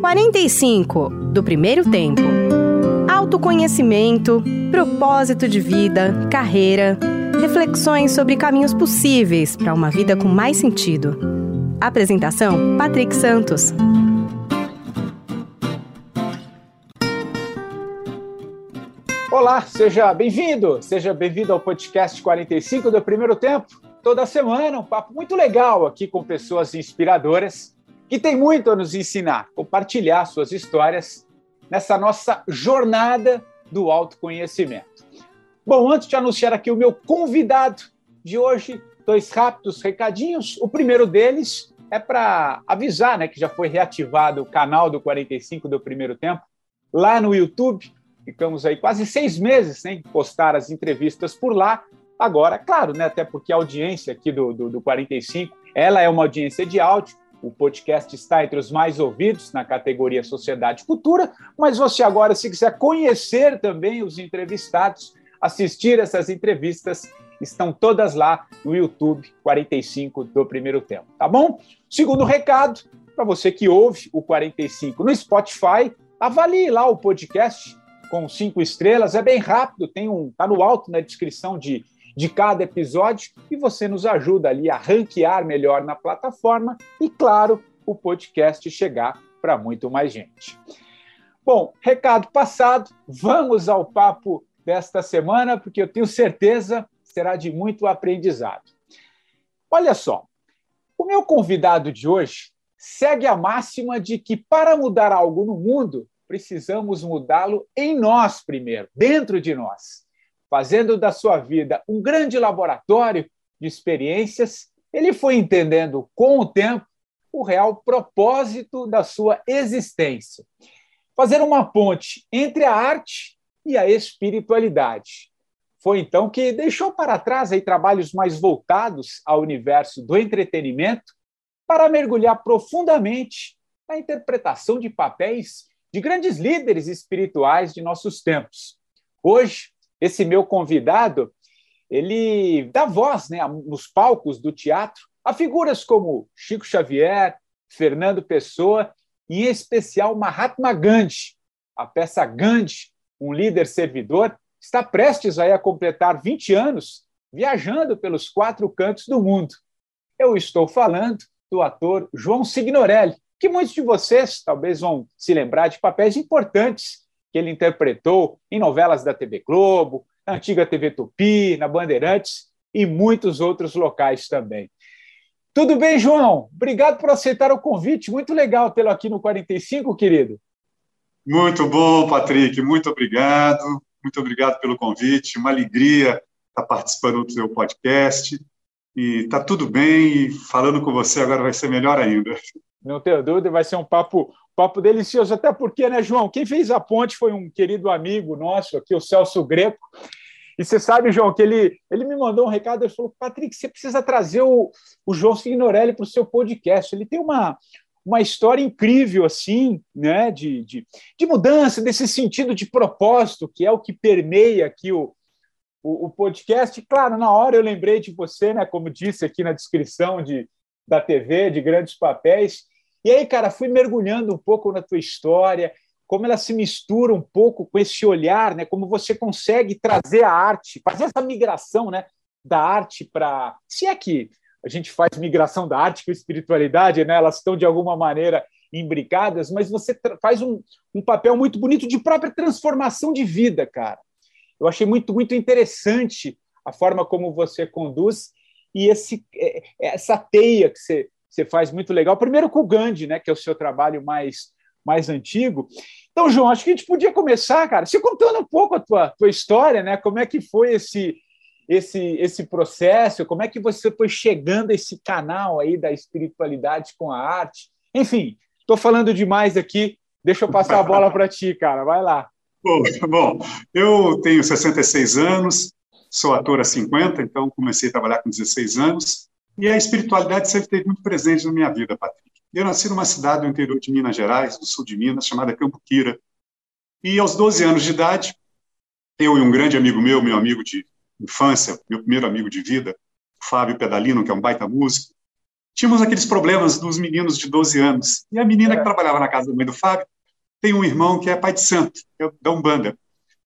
45 do primeiro tempo. Autoconhecimento, propósito de vida, carreira, reflexões sobre caminhos possíveis para uma vida com mais sentido. Apresentação: Patrick Santos. Olá, seja bem-vindo, seja bem-vindo ao podcast 45 do primeiro tempo. Toda semana um papo muito legal aqui com pessoas inspiradoras que têm muito a nos ensinar, compartilhar suas histórias nessa nossa jornada do autoconhecimento. Bom, antes de anunciar aqui o meu convidado de hoje, dois rápidos recadinhos. O primeiro deles é para avisar né, que já foi reativado o canal do 45 do primeiro tempo lá no YouTube. Ficamos aí quase seis meses sem postar as entrevistas por lá. Agora, claro, né, até porque a audiência aqui do, do, do 45 ela é uma audiência de áudio, o podcast está entre os mais ouvidos na categoria Sociedade Futura, mas você agora, se quiser conhecer também os entrevistados, assistir essas entrevistas, estão todas lá no YouTube 45 do primeiro tempo, tá bom? Segundo recado, para você que ouve o 45 no Spotify, avalie lá o podcast com cinco estrelas, é bem rápido, tem um, tá no alto na descrição de, de cada episódio e você nos ajuda ali a ranquear melhor na plataforma e, claro, o podcast chegar para muito mais gente. Bom, recado passado, vamos ao papo desta semana, porque eu tenho certeza será de muito aprendizado. Olha só, o meu convidado de hoje segue a máxima de que para mudar algo no mundo, precisamos mudá-lo em nós primeiro, dentro de nós. Fazendo da sua vida um grande laboratório de experiências, ele foi entendendo com o tempo o real propósito da sua existência. Fazer uma ponte entre a arte e a espiritualidade. Foi então que deixou para trás aí trabalhos mais voltados ao universo do entretenimento para mergulhar profundamente na interpretação de papéis de grandes líderes espirituais de nossos tempos. Hoje, esse meu convidado, ele dá voz né, nos palcos do teatro a figuras como Chico Xavier, Fernando Pessoa e, em especial, Mahatma Gandhi. A peça Gandhi, um líder servidor, está prestes a completar 20 anos viajando pelos quatro cantos do mundo. Eu estou falando do ator João Signorelli, que muitos de vocês talvez vão se lembrar de papéis importantes que ele interpretou em novelas da TV Globo, na antiga TV Tupi, na Bandeirantes e muitos outros locais também. Tudo bem, João? Obrigado por aceitar o convite. Muito legal tê-lo aqui no 45, querido. Muito bom, Patrick. Muito obrigado. Muito obrigado pelo convite. Uma alegria estar participando do seu podcast. E está tudo bem. E falando com você agora vai ser melhor ainda. Não tenho dúvida, vai ser um papo, papo delicioso, até porque, né, João? Quem fez a ponte foi um querido amigo nosso aqui, o Celso Greco. E você sabe, João, que ele, ele me mandou um recado, ele falou, Patrick, você precisa trazer o, o João Signorelli para o seu podcast. Ele tem uma, uma história incrível, assim, né, de, de, de, mudança, desse sentido de propósito, que é o que permeia aqui o, o, podcast. Claro, na hora eu lembrei de você, né, como disse aqui na descrição de, da TV, de grandes papéis. E aí, cara, fui mergulhando um pouco na tua história, como ela se mistura um pouco com esse olhar, né? Como você consegue trazer a arte, fazer essa migração, né? Da arte para, se é que a gente faz migração da arte com espiritualidade, né? Elas estão de alguma maneira imbricadas, mas você faz um, um papel muito bonito de própria transformação de vida, cara. Eu achei muito muito interessante a forma como você conduz e esse, é, essa teia que você, você faz muito legal. Primeiro com o Gandhi, né, que é o seu trabalho mais, mais antigo. Então, João, acho que a gente podia começar, cara, se contando um pouco a tua, tua história, né? Como é que foi esse, esse, esse processo? Como é que você foi chegando a esse canal aí da espiritualidade com a arte? Enfim, estou falando demais aqui. Deixa eu passar a bola para ti, cara. Vai lá. Bom, bom, eu tenho 66 anos, sou ator há 50, então comecei a trabalhar com 16 anos, e a espiritualidade sempre esteve muito presente na minha vida, Patrick. Eu nasci numa cidade do interior de Minas Gerais, do sul de Minas, chamada Cambuquira. E aos 12 anos de idade, eu e um grande amigo meu, meu amigo de infância, meu primeiro amigo de vida, Fábio Pedalino, que é um baita músico, tínhamos aqueles problemas dos meninos de 12 anos. E a menina que trabalhava na casa da mãe do Fábio tem um irmão que é pai de santo, que é da Umbanda.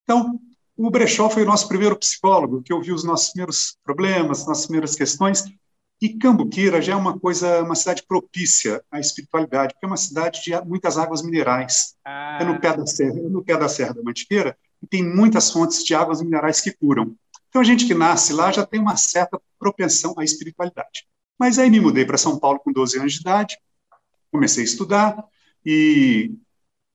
Então, o Brechó foi o nosso primeiro psicólogo, que ouviu os nossos primeiros problemas, nossas primeiras questões, e Cambuquira já é uma coisa, uma cidade propícia à espiritualidade, porque é uma cidade de muitas águas minerais. Ah. É no pé da serra, é no pé da Serra da Mantiqueira, e tem muitas fontes de águas minerais que curam. Então a gente que nasce lá já tem uma certa propensão à espiritualidade. Mas aí me mudei para São Paulo com 12 anos de idade, comecei a estudar e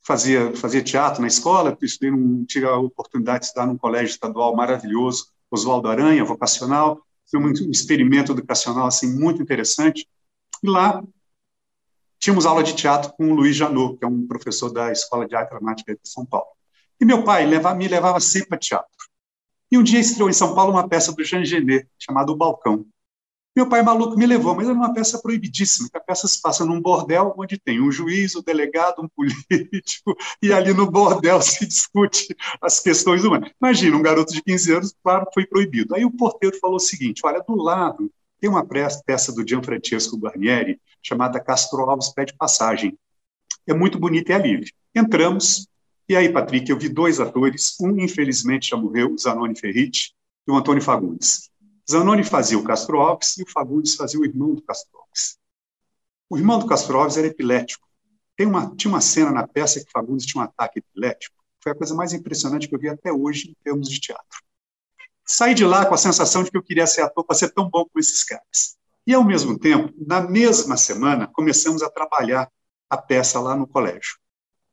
fazia fazia teatro na escola, estudei num, tive a oportunidade de estudar num colégio estadual maravilhoso, Oswaldo Aranha, vocacional, foi um experimento educacional assim muito interessante. E lá tínhamos aula de teatro com o Luiz Janot, que é um professor da Escola de Arte Dramática de São Paulo. E meu pai leva, me levava sempre para teatro. E um dia estreou em São Paulo uma peça do Jean Genet, chamada O Balcão. Meu pai maluco me levou, mas era uma peça proibidíssima, que a peça se passa num bordel onde tem um juiz, um delegado, um político, e ali no bordel se discute as questões humanas. Imagina, um garoto de 15 anos, claro, foi proibido. Aí o porteiro falou o seguinte, olha, do lado tem uma peça do Gianfrancesco Guarnieri, chamada Castro Alves Pede Passagem. É muito bonita e é livre. Entramos, e aí, Patrick, eu vi dois atores, um infelizmente já morreu, Zanoni Ferriti, e o Antônio Fagundes. Zanoni fazia o Castro Alves e o Fagundes fazia o irmão do Castro Alves. O irmão do Castro Alves era epilético. Uma, tinha uma cena na peça que Fagundes tinha um ataque epilético. Foi a coisa mais impressionante que eu vi até hoje em termos de teatro. Saí de lá com a sensação de que eu queria ser ator para ser tão bom como esses caras. E, ao mesmo tempo, na mesma semana, começamos a trabalhar a peça lá no colégio.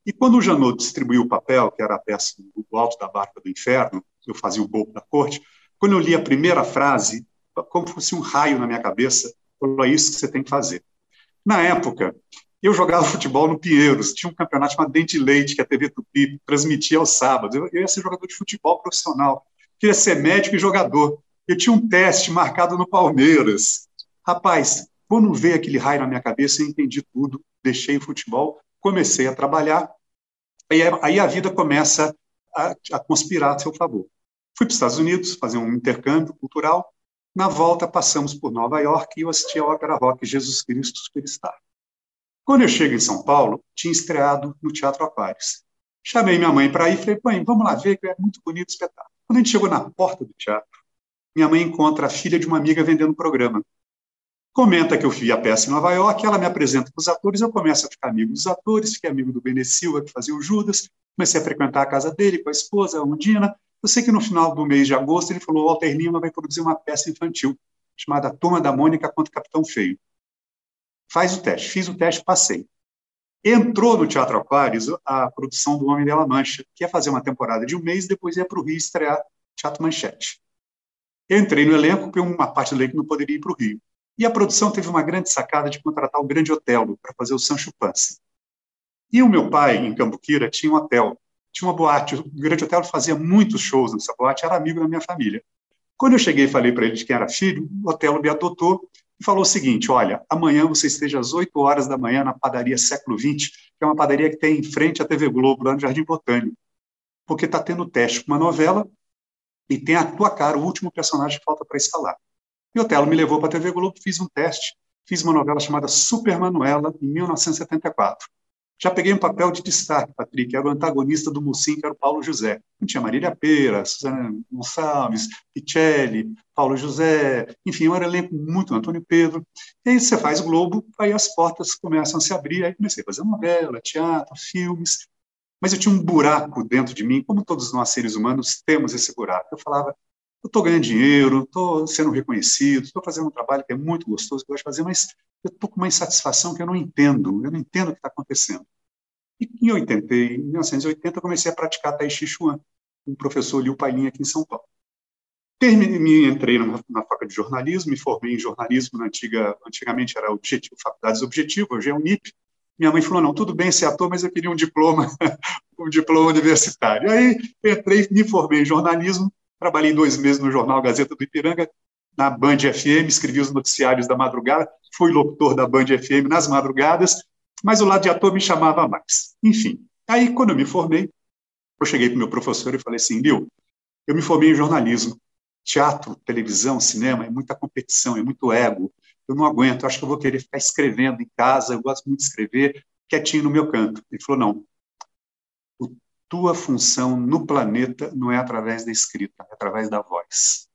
E quando o Janot distribuiu o papel, que era a peça do Alto da Barca do Inferno, eu fazia o bobo da corte, quando eu li a primeira frase, como fosse um raio na minha cabeça, falou: é isso que você tem que fazer. Na época, eu jogava futebol no Pinheiros, tinha um campeonato chamado Dente Leite, que a TV Tupi transmitia aos sábados. Eu, eu ia ser jogador de futebol profissional, queria ser médico e jogador. Eu tinha um teste marcado no Palmeiras. Rapaz, quando veio aquele raio na minha cabeça, eu entendi tudo, deixei o futebol, comecei a trabalhar, e aí a vida começa a, a conspirar a seu favor. Fui para os Estados Unidos fazer um intercâmbio cultural. Na volta, passamos por Nova York e eu assisti a ópera rock Jesus Cristo Superstar. Quando eu chego em São Paulo, tinha estreado no Teatro Aquários. Chamei minha mãe para ir e falei, mãe, vamos lá ver, que é muito bonito o espetáculo. Quando a gente chegou na porta do teatro, minha mãe encontra a filha de uma amiga vendendo o programa. Comenta que eu vi a peça em Nova York, ela me apresenta para os atores, eu começo a ficar amigo dos atores, fiquei amigo do Bene Silva, que fazia o Judas, comecei a frequentar a casa dele com a esposa, a Undina, eu sei que no final do mês de agosto ele falou: Walter Lima vai produzir uma peça infantil chamada Turma da Mônica contra Capitão Feio. Faz o teste. Fiz o teste, passei. Entrou no Teatro Aquários a produção do Homem dela Mancha, que ia fazer uma temporada de um mês, depois ia para o Rio estrear Teatro Manchete. Entrei no elenco, porque uma parte do elenco não poderia ir para o Rio. E a produção teve uma grande sacada de contratar o Grande Otelo para fazer o Sancho Panza. E o meu pai, em Cambuquira, tinha um hotel tinha uma boate, o Grande Hotel fazia muitos shows nessa boate, era amigo da minha família. Quando eu cheguei e falei para ele de quem era filho, o Otelo me adotou e falou o seguinte: olha, amanhã você esteja às 8 horas da manhã na padaria Século XX, que é uma padaria que tem em frente à TV Globo, lá no Jardim Botânico, porque está tendo teste com uma novela e tem a tua cara, o último personagem que falta para escalar. E o Otelo me levou para a TV Globo, fiz um teste, fiz uma novela chamada Super Manuela, em 1974. Já peguei um papel de destaque, Patrick, era o antagonista do Mucim, que era o Paulo José. Não tinha Marília Pera, Suzana Gonçalves, Pichelli, Paulo José, enfim, um elenco muito, Antônio Pedro. E aí você faz Globo, aí as portas começam a se abrir, aí comecei a fazer novela, teatro, filmes, mas eu tinha um buraco dentro de mim, como todos nós seres humanos temos esse buraco. Eu falava, eu estou ganhando dinheiro, estou sendo reconhecido, estou fazendo um trabalho que é muito gostoso, que eu gosto de fazer, mas eu estou com uma insatisfação que eu não entendo, eu não entendo o que está acontecendo. E em 80, em 1980, eu comecei a praticar Tai Chi Chuan, o professor Liu Pailin aqui em São Paulo. Terminei, entrei na, na de jornalismo, me formei em jornalismo, na antiga, antigamente era objetivo, faculdades objetivo, hoje é Unip. Minha mãe falou, não, tudo bem ser ator, mas eu queria um diploma, um diploma universitário. Aí entrei, me formei em jornalismo, trabalhei dois meses no jornal Gazeta do Ipiranga, na Band FM, escrevi os noticiários da madrugada, fui locutor da Band FM nas madrugadas, mas o lado de ator me chamava mais. Enfim, aí quando eu me formei, eu cheguei para o meu professor e falei assim, Lil, eu me formei em jornalismo, teatro, televisão, cinema, é muita competição, é muito ego. Eu não aguento, acho que eu vou querer ficar escrevendo em casa, eu gosto muito de escrever, quietinho no meu canto. Ele falou: não. Tua função no planeta não é através da escrita, é através da voz.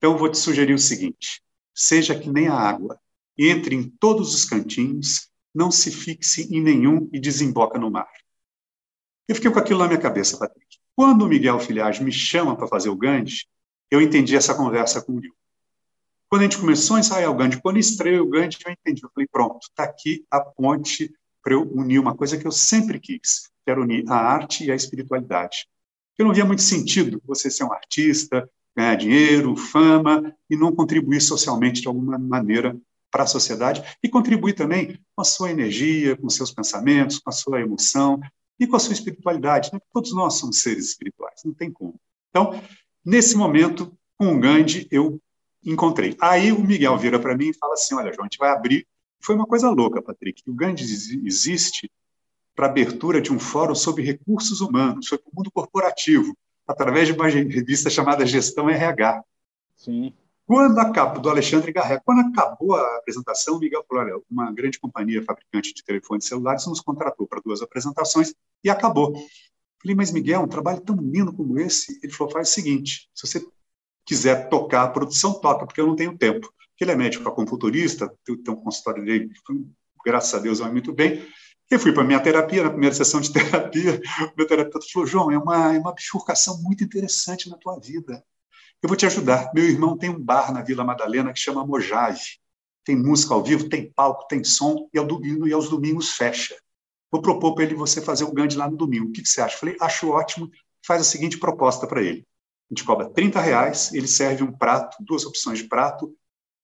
Então, eu vou te sugerir o seguinte: seja que nem a água, entre em todos os cantinhos, não se fixe em nenhum e desemboca no mar. Eu fiquei com aquilo na minha cabeça, Patrick. Quando o Miguel Filhage me chama para fazer o Gandhi, eu entendi essa conversa com o Will. Quando a gente começou a ensaiar o Gandhi, quando estreou o Gandhi, eu entendi. Eu falei, pronto, está aqui a ponte para eu unir uma coisa que eu sempre quis, quero unir a arte e a espiritualidade. Eu não via muito sentido você ser um artista, ganhar dinheiro, fama e não contribuir socialmente de alguma maneira para a sociedade e contribuir também com a sua energia, com seus pensamentos, com a sua emoção e com a sua espiritualidade. Né? Todos nós somos seres espirituais, não tem como. Então, Nesse momento, com o Gandhi, eu encontrei. Aí o Miguel vira para mim e fala assim: Olha, João, a gente vai abrir. Foi uma coisa louca, Patrick. O Gandhi existe para abertura de um fórum sobre recursos humanos, sobre o mundo corporativo, através de uma revista chamada Gestão RH. Sim. Quando acabou, do Alexandre Garré, quando acabou a apresentação, o Miguel falou: olha, uma grande companhia fabricante de telefones celulares nos contratou para duas apresentações e acabou. Falei, mas Miguel, um trabalho tão lindo como esse, ele falou, faz o seguinte, se você quiser tocar a produção, toca, porque eu não tenho tempo. Ele é médico acupunturista, tem um consultório dele, graças a Deus, vai muito bem. Eu fui para minha terapia, na primeira sessão de terapia, o meu terapeuta falou, João, é uma, é uma bifurcação muito interessante na tua vida. Eu vou te ajudar. Meu irmão tem um bar na Vila Madalena que chama Mojave. Tem música ao vivo, tem palco, tem som, e, ao domingo, e aos domingos fecha. Vou propor para ele você fazer o Gandhi lá no domingo. O que, que você acha? Falei, acho ótimo. Faz a seguinte proposta para ele. A gente cobra 30 reais, ele serve um prato, duas opções de prato,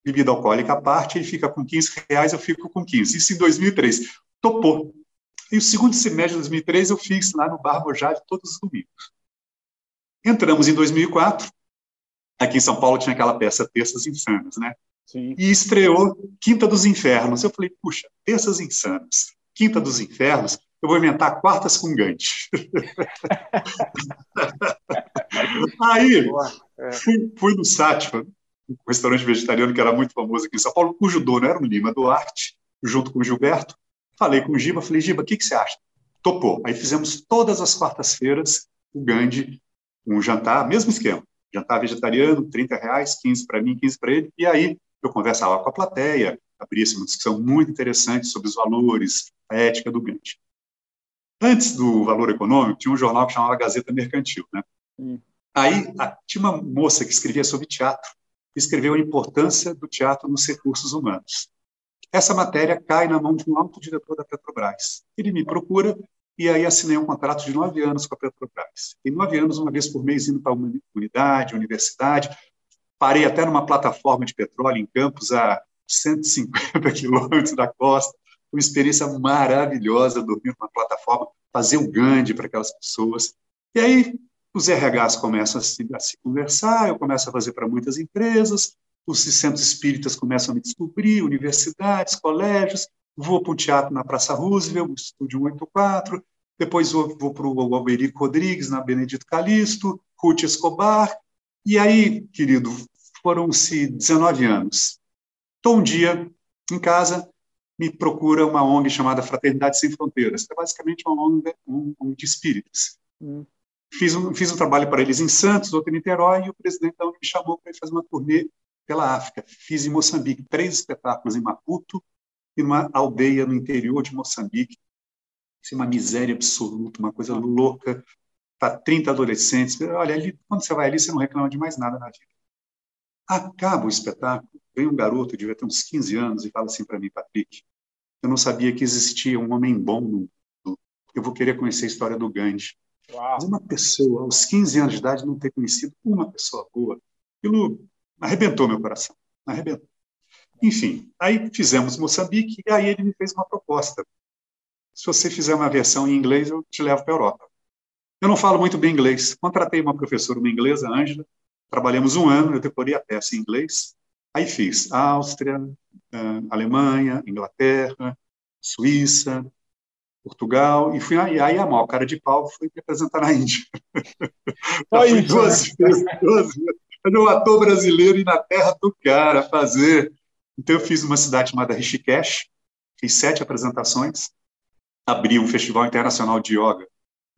bebida alcoólica à parte, ele fica com 15 reais, eu fico com 15. Isso em 2003. Topou. E o segundo semestre de 2003 eu fiz lá no Bar Mojave todos os domingos. Entramos em 2004. Aqui em São Paulo tinha aquela peça Terças Insanas, né? Sim. E estreou Quinta dos Infernos. Eu falei, puxa, Terças Insanas Quinta dos Infernos, eu vou inventar quartas com Gante. Aí, é. fui, fui no Sátiva, um restaurante vegetariano que era muito famoso aqui em São Paulo, cujo dono era o Lima Duarte, junto com o Gilberto. Falei com o Giba, falei, Giba, o que, que você acha? Topou. Aí fizemos todas as quartas-feiras o Gandhi, um jantar, mesmo esquema. Jantar vegetariano, 30 reais, 15 para mim, 15 para ele. E aí eu conversava com a plateia, abria-se uma discussão muito interessante sobre os valores, a ética do Gandhi. Antes do valor econômico, tinha um jornal que chamava Gazeta Mercantil. Né? Hum. Aí a, tinha uma moça que escrevia sobre teatro, escreveu a importância do teatro nos recursos humanos. Essa matéria cai na mão de um alto diretor da Petrobras. Ele me procura e aí assinei um contrato de nove anos com a Petrobras. Em nove anos, uma vez por mês, indo para uma unidade, universidade. Parei até numa plataforma de petróleo em Campos, a 150 quilômetros da costa uma experiência maravilhosa dormir numa plataforma, fazer o Gandhi para aquelas pessoas. E aí os RHs começam a se, a se conversar, eu começo a fazer para muitas empresas, os centros espíritas começam a me descobrir, universidades, colégios, vou para o teatro na Praça Roosevelt, Estúdio 184, depois vou, vou para o Alberico Rodrigues, na Benedito Calixto, Ruth Escobar, e aí, querido, foram-se 19 anos. Estou um dia em casa, me procura uma ONG chamada Fraternidade Sem Fronteiras, que é basicamente uma ONG, um, um de espíritas. Hum. Fiz, um, fiz um trabalho para eles em Santos, outro em Niterói, e o presidente da ONG me chamou para fazer uma turnê pela África. Fiz em Moçambique três espetáculos em Maputo e numa aldeia no interior de Moçambique. Isso é uma miséria absoluta, uma coisa louca. Tá 30 adolescentes. Olha, ali, quando você vai ali, você não reclama de mais nada na vida. Acaba o espetáculo, vem um garoto, devia ter uns 15 anos, e fala assim para mim, Patrick, eu não sabia que existia um homem bom no mundo. Eu vou querer conhecer a história do Gandhi. Uau. Mas uma pessoa, aos 15 anos de idade, não ter conhecido uma pessoa boa. aquilo arrebentou meu coração, arrebentou. Enfim, aí fizemos Moçambique e aí ele me fez uma proposta. Se você fizer uma versão em inglês, eu te levo para a Europa. Eu não falo muito bem inglês. Contratei uma professora, uma inglesa, Ângela. Trabalhamos um ano, eu decorei a peça em inglês. Aí fiz Áustria, Alemanha, Inglaterra, Suíça, Portugal, e fui aí, aí a mal, cara de pau, fui me apresentar na Índia. Foi duas né? vezes, duas vezes. Era um ator brasileiro e na terra do cara fazer. Então eu fiz uma cidade chamada Rishikesh, fiz sete apresentações, abri um festival internacional de yoga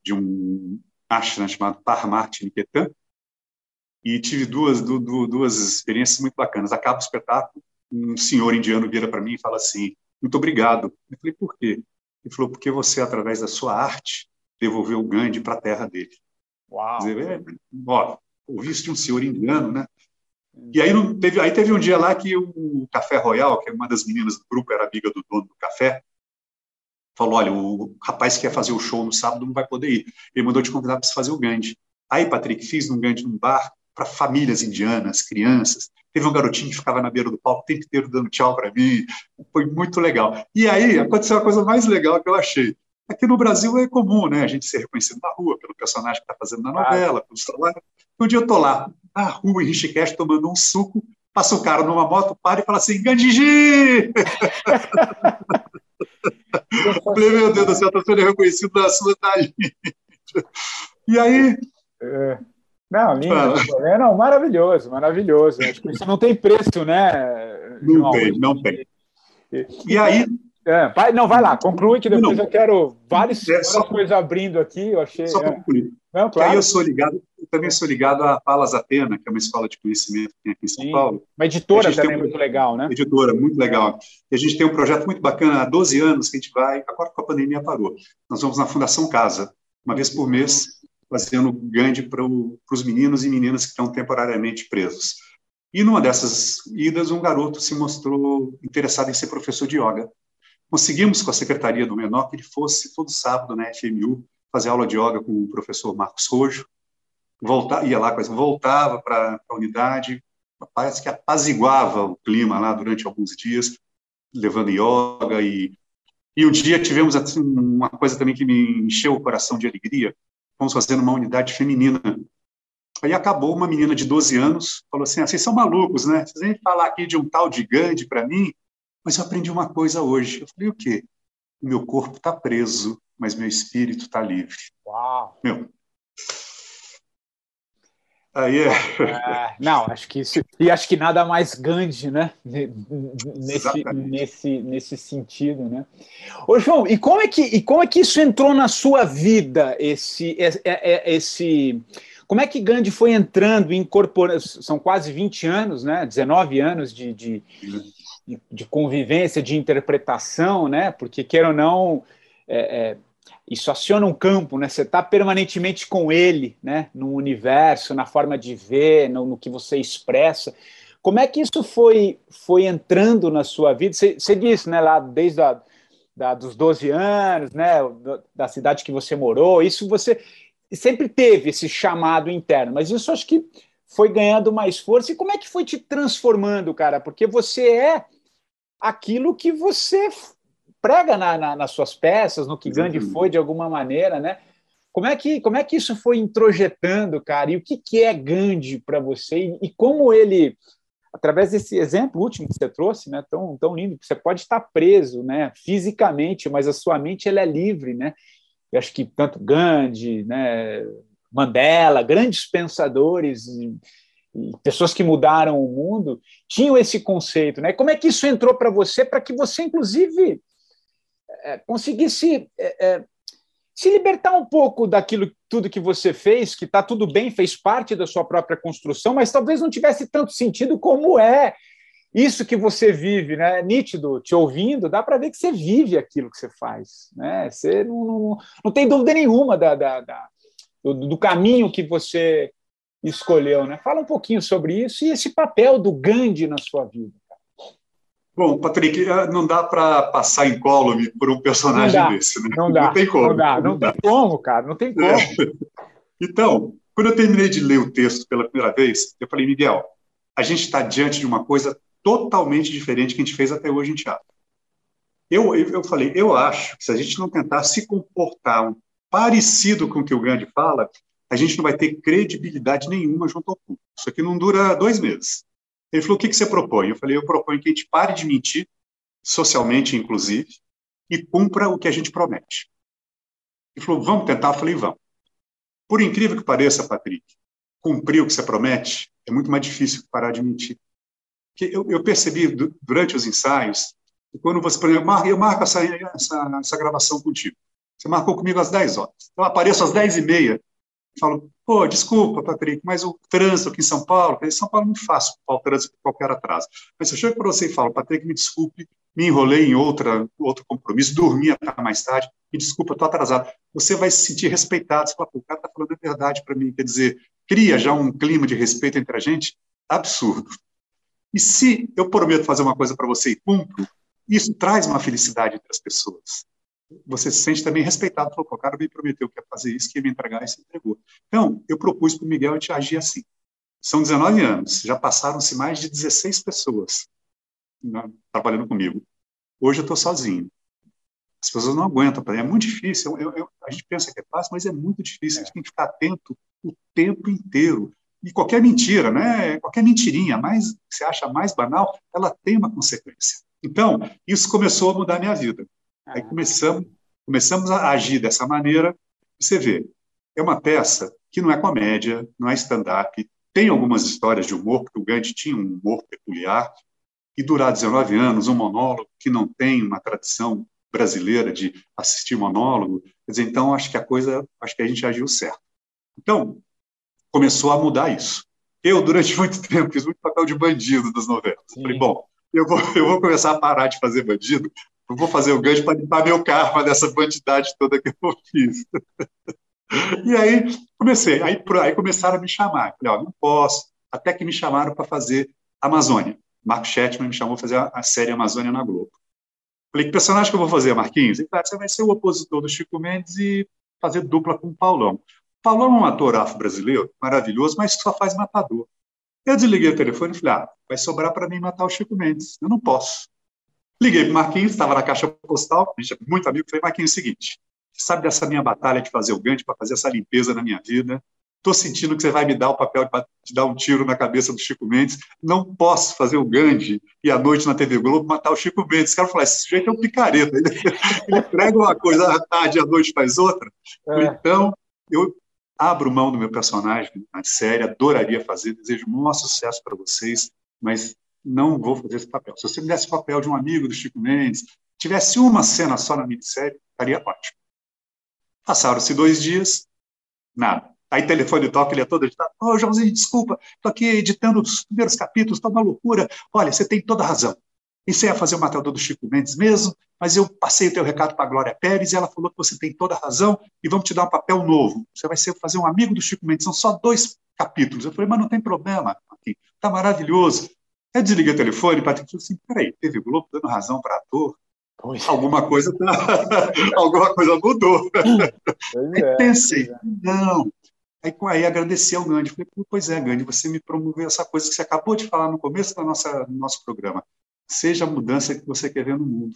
de um ashram chamado Parmarti Niketan, e tive duas, duas experiências muito bacanas. Acaba o espetáculo, um senhor indiano vira para mim e fala assim, muito obrigado. Eu falei, por quê? Ele falou, porque você, através da sua arte, devolveu o Gandhi para a terra dele. Uau! Dizer, é, ó, ouvi isso de um senhor indiano, né? E aí, teve, aí teve um dia lá que o Café Royal, que é uma das meninas do grupo, era amiga do dono do café, falou, olha, o rapaz que quer fazer o show no sábado não vai poder ir. Ele mandou te convidar para fazer o Gandhi. Aí, Patrick, fiz um Gandhi num bar para famílias indianas, crianças. Teve um garotinho que ficava na beira do palco o tempo inteiro dando tchau para mim. Foi muito legal. E aí aconteceu a coisa mais legal que eu achei. Aqui no Brasil é comum, né? A gente ser reconhecido na rua pelo personagem que está fazendo na novela, pelo celular. Um dia eu tô lá na rua em Rishikesh tomando um suco, passa o cara numa moto, para e fala assim, Gandhiji! Falei, meu Deus do céu, estou sendo reconhecido na sua cidade. E aí... É. Não, lindo. É, não, maravilhoso, maravilhoso. Acho que isso não tem preço, né? Não João? tem, não tem. E, e aí. É, vai, não, vai lá, conclui que depois não, eu quero várias, é, só, coisas abrindo aqui. Eu achei. Só é. concluir. Não, claro. Aí eu sou ligado, eu também sou ligado à Palas Atena, que é uma escola de conhecimento que tem aqui em São Sim. Paulo. Uma editora também um, muito legal, né? Editora, muito legal. E a gente tem um projeto muito bacana há 12 anos que a gente vai, agora com a pandemia parou. Nós vamos na Fundação Casa, uma vez por mês, fazendo Gandhi para os meninos e meninas que estão temporariamente presos. E numa dessas idas, um garoto se mostrou interessado em ser professor de yoga. Conseguimos com a secretaria do menor que ele fosse todo sábado na FMU fazer aula de yoga com o professor Marcos Rojo. Volta, ia lá, voltava para a unidade, parece que apaziguava o clima lá durante alguns dias, levando yoga e e um dia tivemos assim, uma coisa também que me encheu o coração de alegria, fomos fazendo uma unidade feminina. Aí acabou uma menina de 12 anos, falou assim, ah, vocês são malucos, né? Vocês vêm falar aqui de um tal de Gandhi para mim, mas eu aprendi uma coisa hoje. Eu falei, o quê? Meu corpo está preso, mas meu espírito está livre. Uau! Meu, Aí é. é. Não, acho que isso. E acho que nada mais Gandhi, né? Nesse, nesse, nesse sentido, né? Ô, João, e como, é que, e como é que isso entrou na sua vida? Esse, esse, como é que Gandhi foi entrando, incorporando? São quase 20 anos, né? 19 anos de, de, de convivência, de interpretação, né? Porque, queira ou não, é, é, isso aciona um campo, né? Você está permanentemente com ele, né? No universo, na forma de ver, no, no, que você expressa. Como é que isso foi foi entrando na sua vida? Você, você disse, né? Lá desde a, da, dos 12 anos, né? Da cidade que você morou, isso você sempre teve esse chamado interno, mas isso acho que foi ganhando mais força. E como é que foi te transformando, cara? Porque você é aquilo que você prega na, na, nas suas peças, no que Gandhi foi de alguma maneira, né? Como é que, como é que isso foi introjetando, cara? E o que, que é Gandhi para você? E, e, como ele, através desse exemplo último que você trouxe, né, tão, tão lindo, que você pode estar preso né, fisicamente, mas a sua mente ela é livre. Né? Eu acho que tanto Gandhi, né, Mandela, grandes pensadores e, e pessoas que mudaram o mundo tinham esse conceito. Né? Como é que isso entrou para você, para que você, inclusive, é, conseguisse é, é, se libertar um pouco daquilo tudo que você fez, que está tudo bem, fez parte da sua própria construção, mas talvez não tivesse tanto sentido como é isso que você vive, né? Nítido, te ouvindo, dá para ver que você vive aquilo que você faz, né? Você não, não, não tem dúvida nenhuma da, da, da do, do, caminho que você escolheu, né? Fala um pouquinho sobre isso e esse papel do Gandhi na sua vida. Bom, Patrick, eh, não dá para passar incólume por um personagem não desse, né? Não dá. Não tem como. Não, dá, não, não tem como, cara, não tem como. É. Então, quando eu terminei de ler o texto pela primeira vez, eu falei, Miguel, a gente está diante de uma coisa totalmente diferente que a gente fez até hoje em teatro. Eu, eu falei, eu acho que se a gente não tentar se comportar um, parecido com o que o Gandhi fala, a gente não vai ter credibilidade nenhuma junto ao público. Isso aqui não dura dois meses. Ele falou, o que, que você propõe? Eu falei, eu proponho que a gente pare de mentir, socialmente inclusive, e cumpra o que a gente promete. Ele falou, vamos tentar? Eu falei, vamos. Por incrível que pareça, Patrick, cumprir o que você promete é muito mais difícil que parar de mentir. Porque eu, eu percebi durante os ensaios, que quando você, por exemplo, eu marco essa, essa, essa gravação contigo. Você marcou comigo às 10 horas. Então, eu apareço às 10 e meia e falo, pô, desculpa, Patrick, mas o trânsito aqui em São Paulo, em São Paulo é muito fácil o trânsito por qualquer atraso. Mas se eu chego para você e falo, Patrick, me desculpe, me enrolei em outra, outro compromisso, dormi até mais tarde, me desculpa, estou atrasado. Você vai se sentir respeitado. Você fala, o cara está falando a verdade para mim. Quer dizer, cria já um clima de respeito entre a gente absurdo. E se eu prometo fazer uma coisa para você e cumpro, isso traz uma felicidade entre as pessoas. Você se sente também respeitado. Falou, o cara me prometeu que ia fazer isso, que ia me entregar e se entregou. Então, eu propus para o Miguel te agir assim. São 19 anos, já passaram-se mais de 16 pessoas né, trabalhando comigo. Hoje eu estou sozinho. As pessoas não aguentam, é muito difícil. Eu, eu, a gente pensa que é fácil, mas é muito difícil. A gente tem que ficar atento o tempo inteiro. E qualquer mentira, né? qualquer mentirinha, mais que você acha mais banal, ela tem uma consequência. Então, isso começou a mudar a minha vida. Aí começamos, começamos a agir dessa maneira. Você vê, é uma peça que não é comédia, não é stand-up, tem algumas histórias de humor, porque o Gandhi tinha um humor peculiar, e durar 19 anos, um monólogo que não tem uma tradição brasileira de assistir monólogo, quer dizer, então acho que a coisa, acho que a gente agiu certo. Então, começou a mudar isso. Eu, durante muito tempo, fiz muito papel de bandido das novelas. Sim. Falei, bom, eu vou, eu vou começar a parar de fazer bandido, eu vou fazer o gancho para limpar meu karma dessa bandidade toda que eu fiz. e aí comecei, aí, aí começaram a me chamar. Falei, ó, não posso, até que me chamaram para fazer Amazônia. Marco Chetman me chamou para fazer a, a série Amazônia na Globo. Falei, que personagem que eu vou fazer, Marquinhos? Ele falou, você vai ser o opositor do Chico Mendes e fazer dupla com o Paulão. Paulão é um ator afro-brasileiro, maravilhoso, mas só faz matador. Eu desliguei o telefone e falei, ah, vai sobrar para mim matar o Chico Mendes. Eu não posso. Liguei para o Marquinhos, estava na caixa postal, a gente é muito amigo, falei, Marquinhos, é o seguinte, sabe dessa minha batalha de fazer o Gandhi, para fazer essa limpeza na minha vida? Estou sentindo que você vai me dar o papel de te dar um tiro na cabeça do Chico Mendes. Não posso fazer o Gandhi e à noite na TV Globo matar o Chico Mendes. Esse cara falou: esse sujeito é um picareta. Ele, ele prega uma coisa à tarde e à noite faz outra. É. Então, eu abro mão do meu personagem na série, adoraria fazer, desejo um maior sucesso para vocês, mas não vou fazer esse papel. Se você me desse o papel de um amigo do Chico Mendes, tivesse uma cena só na minissérie, estaria ótimo. Passaram-se dois dias, nada. Aí telefone toca, ele é todo editado. Ô, oh, Joãozinho, desculpa, estou aqui editando os primeiros capítulos, está uma loucura. Olha, você tem toda a razão. Você ia fazer o matador do Chico Mendes mesmo, mas eu passei o teu recado para a Glória Pérez e ela falou que você tem toda a razão e vamos te dar um papel novo. Você vai ser fazer um amigo do Chico Mendes, são só dois capítulos. Eu falei, mas não tem problema, está maravilhoso. Aí desliguei o telefone, Patrick falou assim, peraí, teve Globo dando razão para ator? Alguma coisa, tá... alguma coisa mudou. É, pensei, é. não, Aí, aí agradeci ao Gandhi. Falei, pois é, Gandhi, você me promoveu essa coisa que você acabou de falar no começo da nossa, do nosso programa. Seja a mudança que você quer ver no mundo.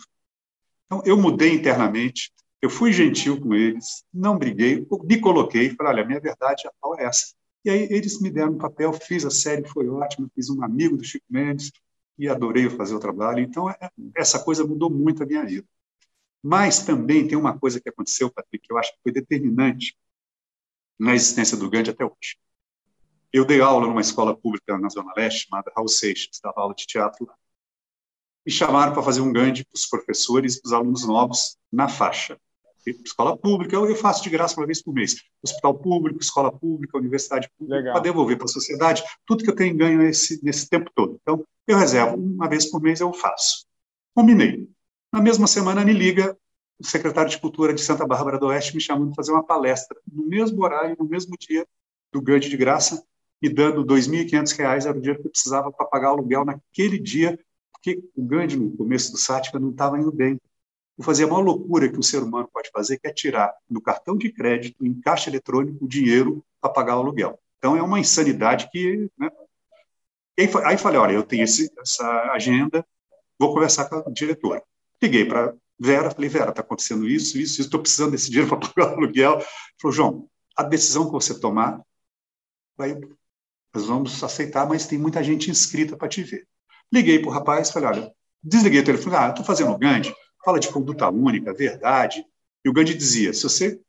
Então, eu mudei internamente, eu fui gentil com eles, não briguei, me coloquei e falei, olha, a minha verdade atual é essa. E aí eles me deram um papel, fiz a série, foi ótimo, fiz um amigo do Chico Mendes e adorei fazer o trabalho. Então, é, essa coisa mudou muito a minha vida. Mas também tem uma coisa que aconteceu, Patrick, que eu acho que foi determinante na existência do Gandhi até hoje. Eu dei aula numa escola pública na Zona Leste, chamada Raul Seixas, dava aula de teatro lá. Me chamaram para fazer um Gandhi para os professores e para os alunos novos na faixa. Escola pública, eu faço de graça uma vez por mês. Hospital público, escola pública, universidade pública, para devolver para a sociedade tudo que eu tenho ganho nesse, nesse tempo todo. Então, eu reservo uma vez por mês, eu faço. Combinei. Na mesma semana, me liga o secretário de Cultura de Santa Bárbara do Oeste me chamando para fazer uma palestra no mesmo horário, no mesmo dia do Gandhi de graça, me dando R$ 2.500, era o dinheiro que eu precisava para pagar o aluguel naquele dia, porque o Gandhi, no começo do Sátiva, não estava indo bem. Eu fazia a maior loucura que o ser humano pode fazer, que é tirar no cartão de crédito, em caixa eletrônico, o dinheiro para pagar o aluguel. Então, é uma insanidade que né, aí, aí falei, olha, eu tenho esse, essa agenda, vou conversar com a diretora. Liguei para Vera, falei, Vera, está acontecendo isso, isso, estou precisando desse dinheiro para pagar o aluguel. Falou, João, a decisão que você tomar, vai, nós vamos aceitar, mas tem muita gente inscrita para te ver. Liguei para o rapaz, falei, olha, desliguei o telefone, ah, estou fazendo o Gandhi, fala de conduta única, verdade. E o Gandhi dizia, se você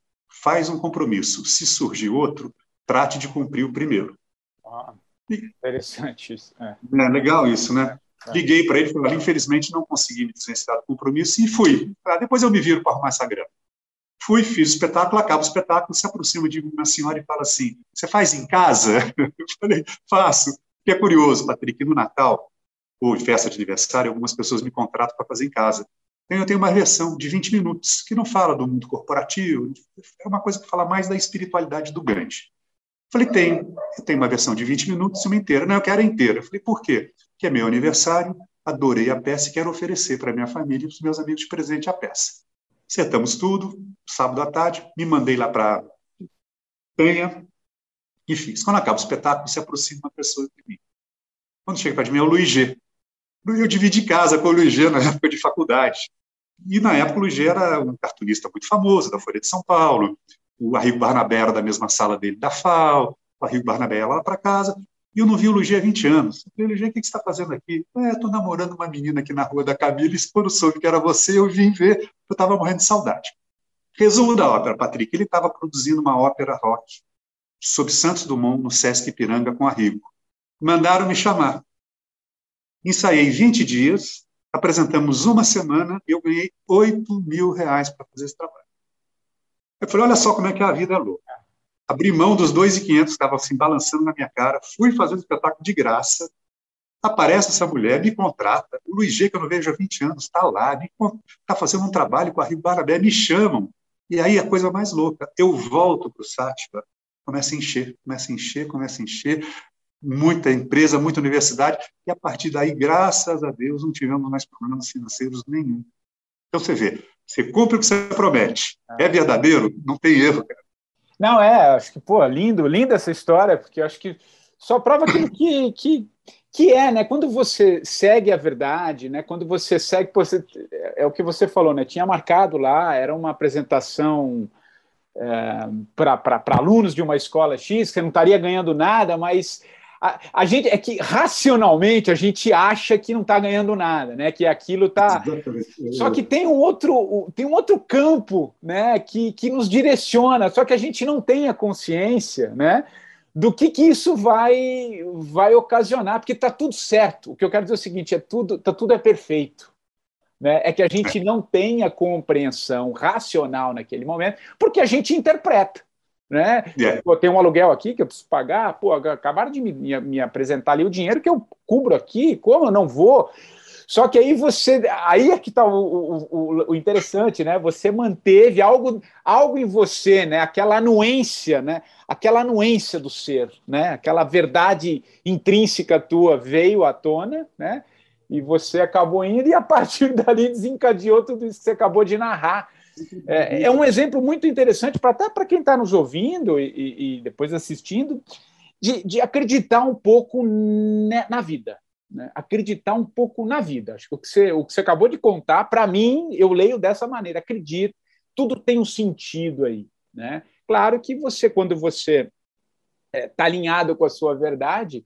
faz um compromisso, se surgir outro, trate de cumprir o primeiro. Ah, interessante isso. É. é legal isso, né? É. Liguei para ele e falei, infelizmente não consegui me desvencilhar do compromisso e fui. Ah, depois eu me viro para arrumar essa grana. Fui, fiz o espetáculo, acaba o espetáculo, se aproxima de uma senhora e fala assim: Você faz em casa? Eu falei: Faço. Que é curioso, Patrick, no Natal, ou festa de aniversário, algumas pessoas me contratam para fazer em casa. Então, eu tenho uma versão de 20 minutos, que não fala do mundo corporativo, é uma coisa que fala mais da espiritualidade do Gandhi. Falei, tem. Tenho uma versão de 20 minutos e uma inteira. Não, eu quero a inteira. Falei, por quê? Porque é meu aniversário, adorei a peça e quero oferecer para minha família e para os meus amigos de presente a peça. Acertamos tudo, sábado à tarde, me mandei lá para Penha e fiz. Quando acaba o espetáculo, se aproxima uma pessoa de mim. Quando chega para mim é o Luiz G. Eu dividi casa com o Luiz na época de faculdade. E na época o Luiz era um cartunista muito famoso da Folha de São Paulo. O Arrigo Barnabé era da mesma sala dele da FAO. O Arrigo Barnabé ia lá para casa. E eu não vi o Luigi há 20 anos. Eu falei, Luigi, o que você está fazendo aqui? É, estou namorando uma menina aqui na rua da Camila, e quando soube que era você, eu vim ver, eu estava morrendo de saudade. Resumo da ópera, Patrick. Ele estava produzindo uma ópera rock sobre Santos Dumont, no Sesc Ipiranga, com Arrigo. Mandaram me chamar. Ensaiei 20 dias, apresentamos uma semana e eu ganhei 8 mil reais para fazer esse trabalho. Eu falei, olha só como é que a vida é louca abri mão dos 2.500 que estavam assim balançando na minha cara, fui fazer um espetáculo de graça. Aparece essa mulher, me contrata. O Luiz G, que eu não vejo há 20 anos, está lá, está fazendo um trabalho com a Rio Barabé, me chamam. E aí a coisa mais louca, eu volto para o Sátiva, começa a encher, começa a encher, começa a encher, muita empresa, muita universidade, e a partir daí, graças a Deus, não tivemos mais problemas financeiros nenhum. Então você vê, você cumpre o que você promete, é verdadeiro, não tem erro, cara. Não, é, acho que, pô, lindo, linda essa história, porque acho que só prova aquilo que, que, que é, né? Quando você segue a verdade, né? Quando você segue, pô, você, é, é o que você falou, né? Tinha marcado lá, era uma apresentação é, para alunos de uma escola X, você não estaria ganhando nada, mas a, a, gente é que racionalmente a gente acha que não está ganhando nada, né? Que aquilo está. Só que tem um outro tem um outro campo, né? Que, que nos direciona. Só que a gente não tem a consciência, né? Do que, que isso vai vai ocasionar, porque está tudo certo. O que eu quero dizer é o seguinte: é tudo tá tudo é perfeito. Né? É que a gente não tem a compreensão racional naquele momento, porque a gente interpreta né? Yeah. Pô, tem um aluguel aqui que eu preciso pagar, pô, acabaram de me, me, me, apresentar ali o dinheiro que eu cubro aqui, como eu não vou? Só que aí você, aí é que está o, o, o, interessante, né? Você manteve algo, algo em você, né? Aquela anuência, né? Aquela anuência do ser, né? Aquela verdade intrínseca tua veio à tona, né? E você acabou indo e a partir dali desencadeou tudo isso que você acabou de narrar. É, é um exemplo muito interessante para até para quem está nos ouvindo e, e, depois assistindo, de, de acreditar um pouco na vida. Né? Acreditar um pouco na vida. Acho que o que você, o que você acabou de contar, para mim, eu leio dessa maneira. Acredito, tudo tem um sentido aí. Né? Claro que você, quando você está é, tá alinhado com a sua verdade,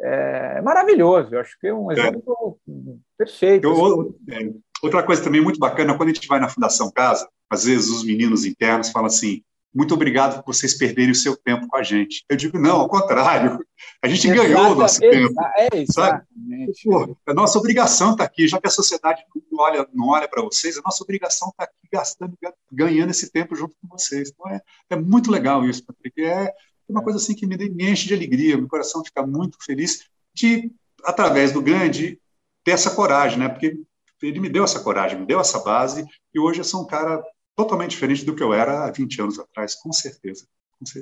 é maravilhoso. Eu acho que é um é. exemplo é. perfeito. Eu, é, Outra coisa também muito bacana, quando a gente vai na Fundação Casa, às vezes os meninos internos falam assim: muito obrigado por vocês perderem o seu tempo com a gente. Eu digo, não, ao contrário, a gente Exato, ganhou o nosso tempo. É, exatamente. Pô, é nossa obrigação estar tá aqui, já que a sociedade não olha, não olha para vocês, é nossa obrigação estar tá aqui gastando, ganhando esse tempo junto com vocês. Então é, é muito legal isso, Patrick. É uma coisa assim que me, me enche de alegria, meu coração fica muito feliz de, através do Gandhi, ter essa coragem, né? Porque ele me deu essa coragem, me deu essa base, e hoje eu sou um cara totalmente diferente do que eu era há 20 anos atrás, com certeza.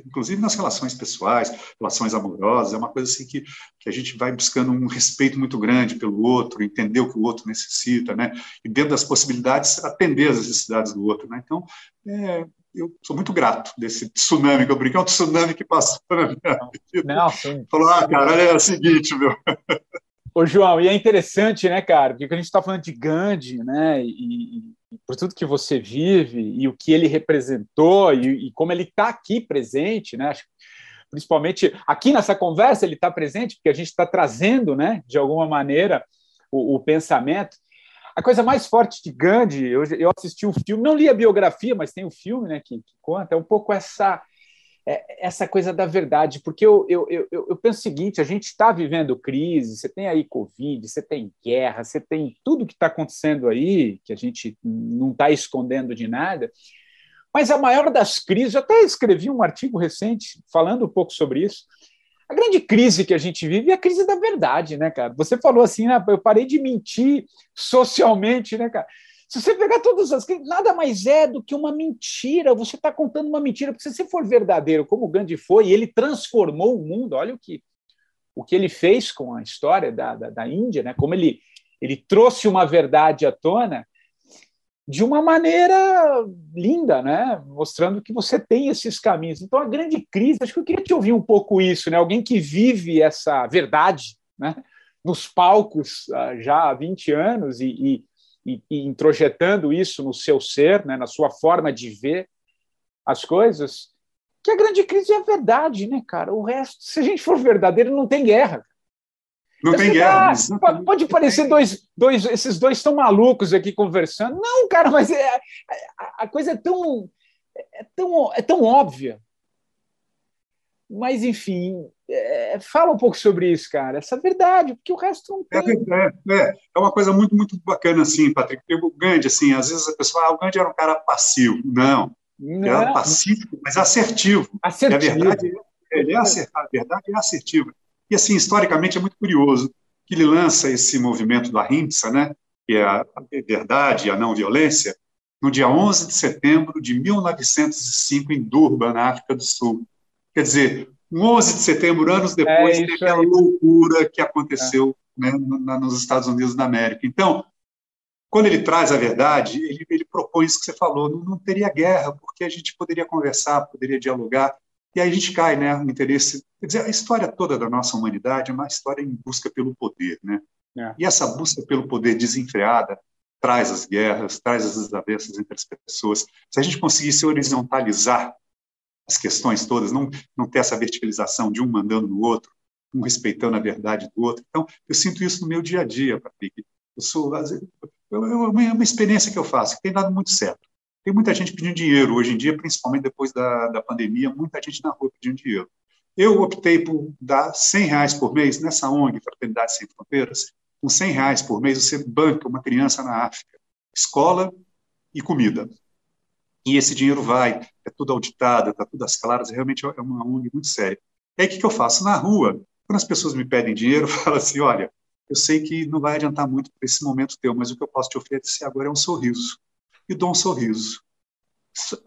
Inclusive nas relações pessoais, relações amorosas, é uma coisa assim que, que a gente vai buscando um respeito muito grande pelo outro, entender o que o outro necessita, né? E dentro das possibilidades, atender as necessidades do outro, né? Então, é, eu sou muito grato desse tsunami que eu brinquei, é um tsunami que passou na minha vida. Não, sim. Falou, ah, cara, é o seguinte, meu. Ô, João, e é interessante, né, cara, porque a gente está falando de Gandhi, né, e, e, por tudo que você vive e o que ele representou e, e como ele está aqui presente, né, principalmente aqui nessa conversa ele está presente porque a gente está trazendo, né, de alguma maneira, o, o pensamento. A coisa mais forte de Gandhi, eu, eu assisti o filme, não li a biografia, mas tem o filme né, que, que conta, é um pouco essa essa coisa da verdade, porque eu, eu, eu, eu penso o seguinte: a gente está vivendo crise, você tem aí Covid, você tem guerra, você tem tudo que está acontecendo aí, que a gente não está escondendo de nada. Mas a maior das crises, eu até escrevi um artigo recente falando um pouco sobre isso. A grande crise que a gente vive é a crise da verdade, né, cara? Você falou assim, né, eu parei de mentir socialmente, né, cara? Se você pegar todas as nada mais é do que uma mentira. Você está contando uma mentira. Porque se você for verdadeiro, como o Gandhi foi, ele transformou o mundo. Olha o que, o que ele fez com a história da, da, da Índia, né? como ele, ele trouxe uma verdade à tona de uma maneira linda, né? mostrando que você tem esses caminhos. Então, a grande crise, acho que eu queria te ouvir um pouco isso, né? alguém que vive essa verdade né? nos palcos ah, já há 20 anos e, e e, e introjetando isso no seu ser, né, na sua forma de ver as coisas, que a grande crise é a verdade, né, cara? O resto, se a gente for verdadeiro, não tem guerra. Não tem guerra. Pode, pode parecer dois, dois, esses dois estão malucos aqui conversando. Não, cara, mas é, a, a coisa é tão, é tão, é tão óbvia. Mas, enfim, é, fala um pouco sobre isso, cara, essa verdade, porque o resto não é tem. É, é, é uma coisa muito, muito bacana, assim, Patrick. O Gandhi, assim, às vezes a pessoa ah, o Gandhi era um cara passivo. Não, não. era pacífico, mas assertivo. Assertivo. E a verdade, ele é a verdade é assertiva. E, assim, historicamente é muito curioso que ele lança esse movimento do Ahimsa, né, que é a verdade e a não violência, no dia 11 de setembro de 1905, em Durban, na África do Sul. Quer dizer, 11 de setembro, anos depois, é aquela loucura que aconteceu é. né, nos Estados Unidos da América. Então, quando ele traz a verdade, ele, ele propõe isso que você falou: não, não, teria guerra, porque a gente poderia conversar, poderia dialogar. E aí a gente cai né, no interesse. Quer dizer, a história toda da nossa humanidade é uma história em busca pelo poder. Né? É. E essa busca pelo poder desenfreada traz as guerras, traz as desavenças entre as pessoas. Se a gente conseguisse horizontalizar as questões todas, não, não ter essa verticalização de um mandando no outro, um respeitando a verdade do outro. Então, eu sinto isso no meu dia a dia, Patrick. Eu sou, é uma experiência que eu faço, que tem dado muito certo. Tem muita gente pedindo dinheiro hoje em dia, principalmente depois da, da pandemia, muita gente na rua pedindo dinheiro. Eu optei por dar 100 reais por mês nessa ONG, Fraternidade Sem Fronteiras. Com 100 reais por mês, você banca uma criança na África, escola e comida e esse dinheiro vai, é tudo auditado, está tudo às claras, realmente é uma ONG muito séria. E aí o que, que eu faço? Na rua, quando as pessoas me pedem dinheiro, eu falo assim, olha, eu sei que não vai adiantar muito para esse momento teu, mas o que eu posso te oferecer agora é um sorriso. E dou um sorriso.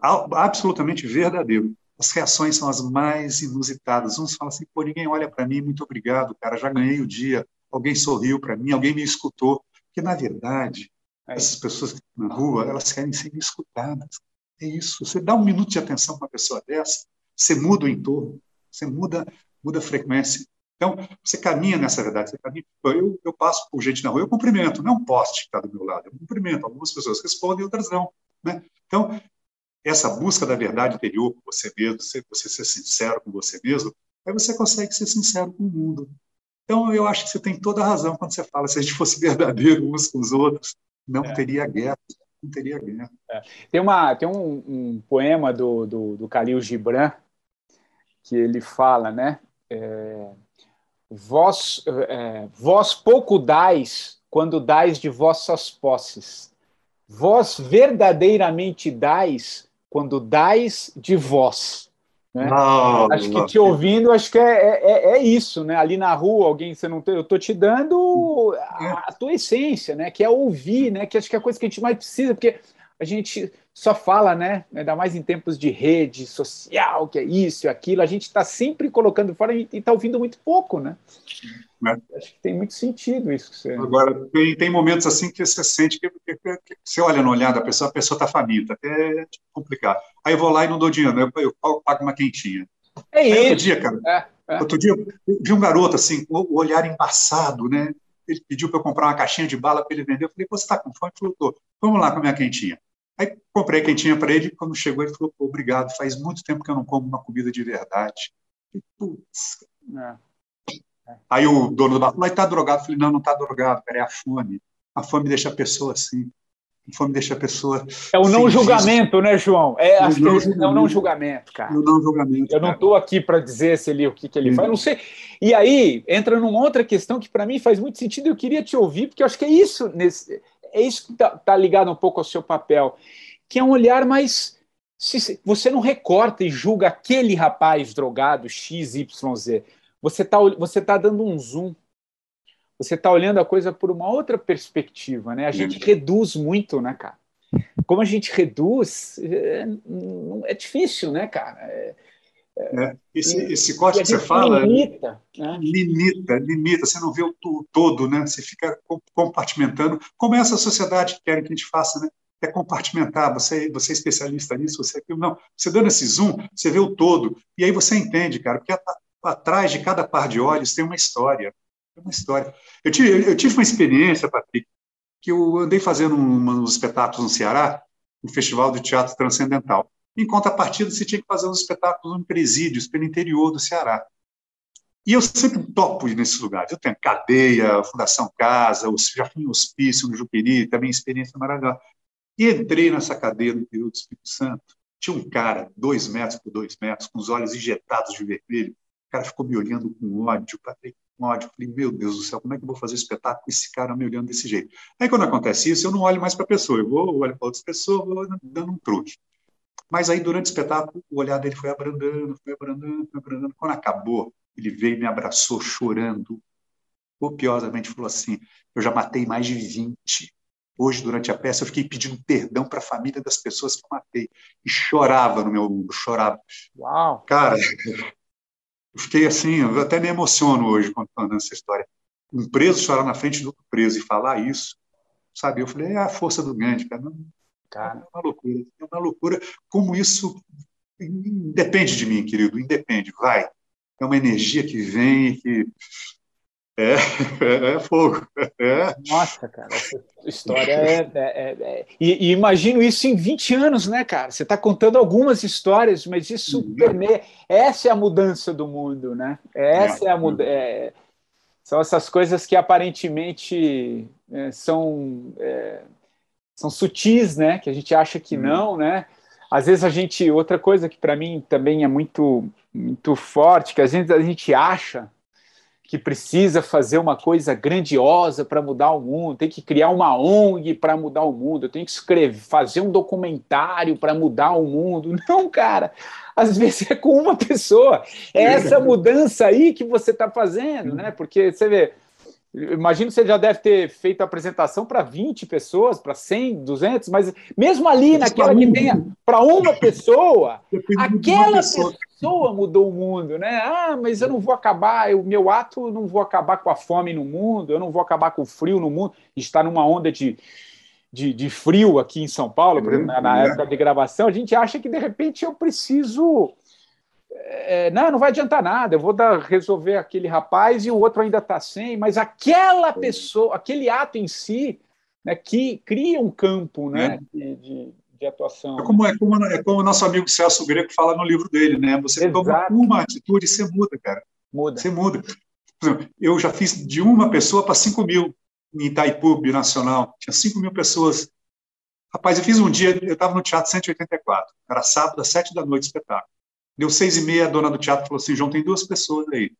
Absolutamente verdadeiro. As reações são as mais inusitadas. Uns falam assim, pô, ninguém olha para mim, muito obrigado, cara, já ganhei o dia, alguém sorriu para mim, alguém me escutou. Porque, na verdade, é essas pessoas que estão na rua, elas querem ser escutadas. É isso. Você dá um minuto de atenção para uma pessoa dessa, você muda o entorno, você muda, muda a frequência. Então, você caminha nessa verdade. Você caminha. Eu, eu passo por gente na rua, eu cumprimento, não é um poste que está do meu lado, eu cumprimento. Algumas pessoas respondem, outras não. Né? Então, essa busca da verdade interior com você mesmo, você, você ser sincero com você mesmo, aí você consegue ser sincero com o mundo. Então, eu acho que você tem toda a razão quando você fala, se a gente fosse verdadeiro uns com os outros, não é. teria guerra não teria guerra. É. Tem, uma, tem um, um poema do, do, do Khalil Gibran que ele fala, né? É, vós, é, vós pouco dais quando dais de vossas posses. Vós verdadeiramente dais quando dais de vós. Né? Não, acho que te ouvindo, acho que é, é, é, é, isso, né? Ali na rua, alguém você não tem, eu tô te dando a, a, tua essência, né? Que é ouvir, né? Que acho que é a coisa que a gente mais precisa, porque a gente só fala, né? Ainda mais em tempos de rede social, que é isso, aquilo, a gente está sempre colocando fora e está ouvindo muito pouco, né? É. Acho que tem muito sentido isso. Que você... Agora, tem, tem momentos assim que você sente que, que, que, que você olha no olhar da pessoa, a pessoa está faminta, é complicado. Aí eu vou lá e não dou dinheiro, eu, eu pago uma quentinha. É Aí, isso. Outro dia, cara, é, é. outro dia eu vi um garoto assim, o olhar embaçado, né? Ele pediu para eu comprar uma caixinha de bala para ele vender. Eu falei, você está com fome? Ele falou, vamos lá com a minha quentinha. Aí comprei quentinha para ele, quando chegou, ele falou: obrigado, faz muito tempo que eu não como uma comida de verdade. E, putz. É. Aí o dono do bar falou: está drogado? Eu falei: não, não está drogado, cara, é a fome. A fome deixa a pessoa assim. A fome deixa a pessoa. É o não julgamento, né, João? É, acho que é o não julgamento, cara. O não julgamento. Eu não estou aqui para dizer se ele, o que, que ele Sim. faz, não sei. E aí entra numa outra questão que para mim faz muito sentido. Eu queria te ouvir, porque eu acho que é isso nesse é isso que está tá ligado um pouco ao seu papel, que é um olhar mais. Se, você não recorta e julga aquele rapaz drogado XYZ. Você está você tá dando um zoom. Você está olhando a coisa por uma outra perspectiva, né? A gente reduz muito, né, cara? Como a gente reduz, é, é difícil, né, cara? É, é, esse, esse corte que você fala limita, né? limita, limita, você não vê o, o, todo, né? Você fica compartimentando, como essa sociedade quer que a gente faça, né? É compartimentar, você, você é especialista nisso, você é aquilo, não. Você dando esse zoom, você vê o todo, e aí você entende, cara, porque atrás de cada par de olhos tem uma história, uma história. Eu tive, eu tive uma experiência, Patrick, que eu andei fazendo um, uns espetáculos no Ceará, um festival de teatro transcendental. Em contrapartida, se tinha que fazer uns espetáculos em presídios pelo interior do Ceará. E eu sempre topo nesses lugares. Eu tenho cadeia, Fundação Casa, já fui em hospício no Jupiri, também experiência maravilhosa. E entrei nessa cadeia no interior do Espírito Santo. Tinha um cara, dois metros por dois metros, com os olhos injetados de vermelho. O cara ficou me olhando com ódio, com ódio. Falei, meu Deus do céu, como é que eu vou fazer espetáculo com esse cara me olhando desse jeito? Aí, quando acontece isso, eu não olho mais para a pessoa, eu vou olho para outras pessoas, vou dando um truque. Mas aí, durante o espetáculo, o olhar dele foi abrandando, foi abrandando, foi abrandando. Quando acabou, ele veio e me abraçou chorando, copiosamente, falou assim: Eu já matei mais de 20. Hoje, durante a peça, eu fiquei pedindo perdão para a família das pessoas que eu matei. E chorava no meu ombro, chorava. Uau! Cara, eu fiquei assim, eu até me emociono hoje contando essa história. Um preso chorar na frente do outro preso e falar isso, sabe? Eu falei, é a força do grande, cara. Não, Cara, é uma loucura. É uma loucura. Como isso independe de mim, querido, independe, vai. É uma energia que vem e que. É, é, é fogo. É. Nossa, cara, essa história é. é, é, é. E, e, imagino isso em 20 anos, né, cara? Você está contando algumas histórias, mas isso uhum. permeia. Essa é a mudança do mundo, né? Essa é, a mudança. É, são essas coisas que aparentemente são são sutis, né? Que a gente acha que hum. não, né? Às vezes a gente, outra coisa que para mim também é muito muito forte, que às vezes a gente acha que precisa fazer uma coisa grandiosa para mudar o mundo, tem que criar uma ONG para mudar o mundo, tem que escrever, fazer um documentário para mudar o mundo. Não, cara. Às vezes é com uma pessoa. É essa mudança aí que você está fazendo, né? Porque você vê, Imagino que você já deve ter feito a apresentação para 20 pessoas, para 100, 200, mas mesmo ali, naquela que tenha para uma pessoa, aquela pessoa. pessoa mudou o mundo, né? Ah, mas eu não vou acabar, o meu ato não vou acabar com a fome no mundo, eu não vou acabar com o frio no mundo. Está numa onda de, de, de, frio aqui em São Paulo, exemplo, na, na é. época de gravação, a gente acha que de repente eu preciso é, não, não vai adiantar nada, eu vou dar, resolver aquele rapaz e o outro ainda está sem, mas aquela pessoa, aquele ato em si, né, que cria um campo né, é. de, de, de, atuação. É como, é, como, é como o nosso amigo Celso Greco fala no livro dele, né? Você Exato. toma uma atitude e você muda, cara. Muda. Você muda. Eu já fiz de uma pessoa para cinco mil em Itaipu, Nacional. Tinha cinco mil pessoas. Rapaz, eu fiz um dia, eu estava no Teatro 184, era sábado, às sete da noite, espetáculo. Deu seis e meia, a dona do teatro falou assim, João, tem duas pessoas aí.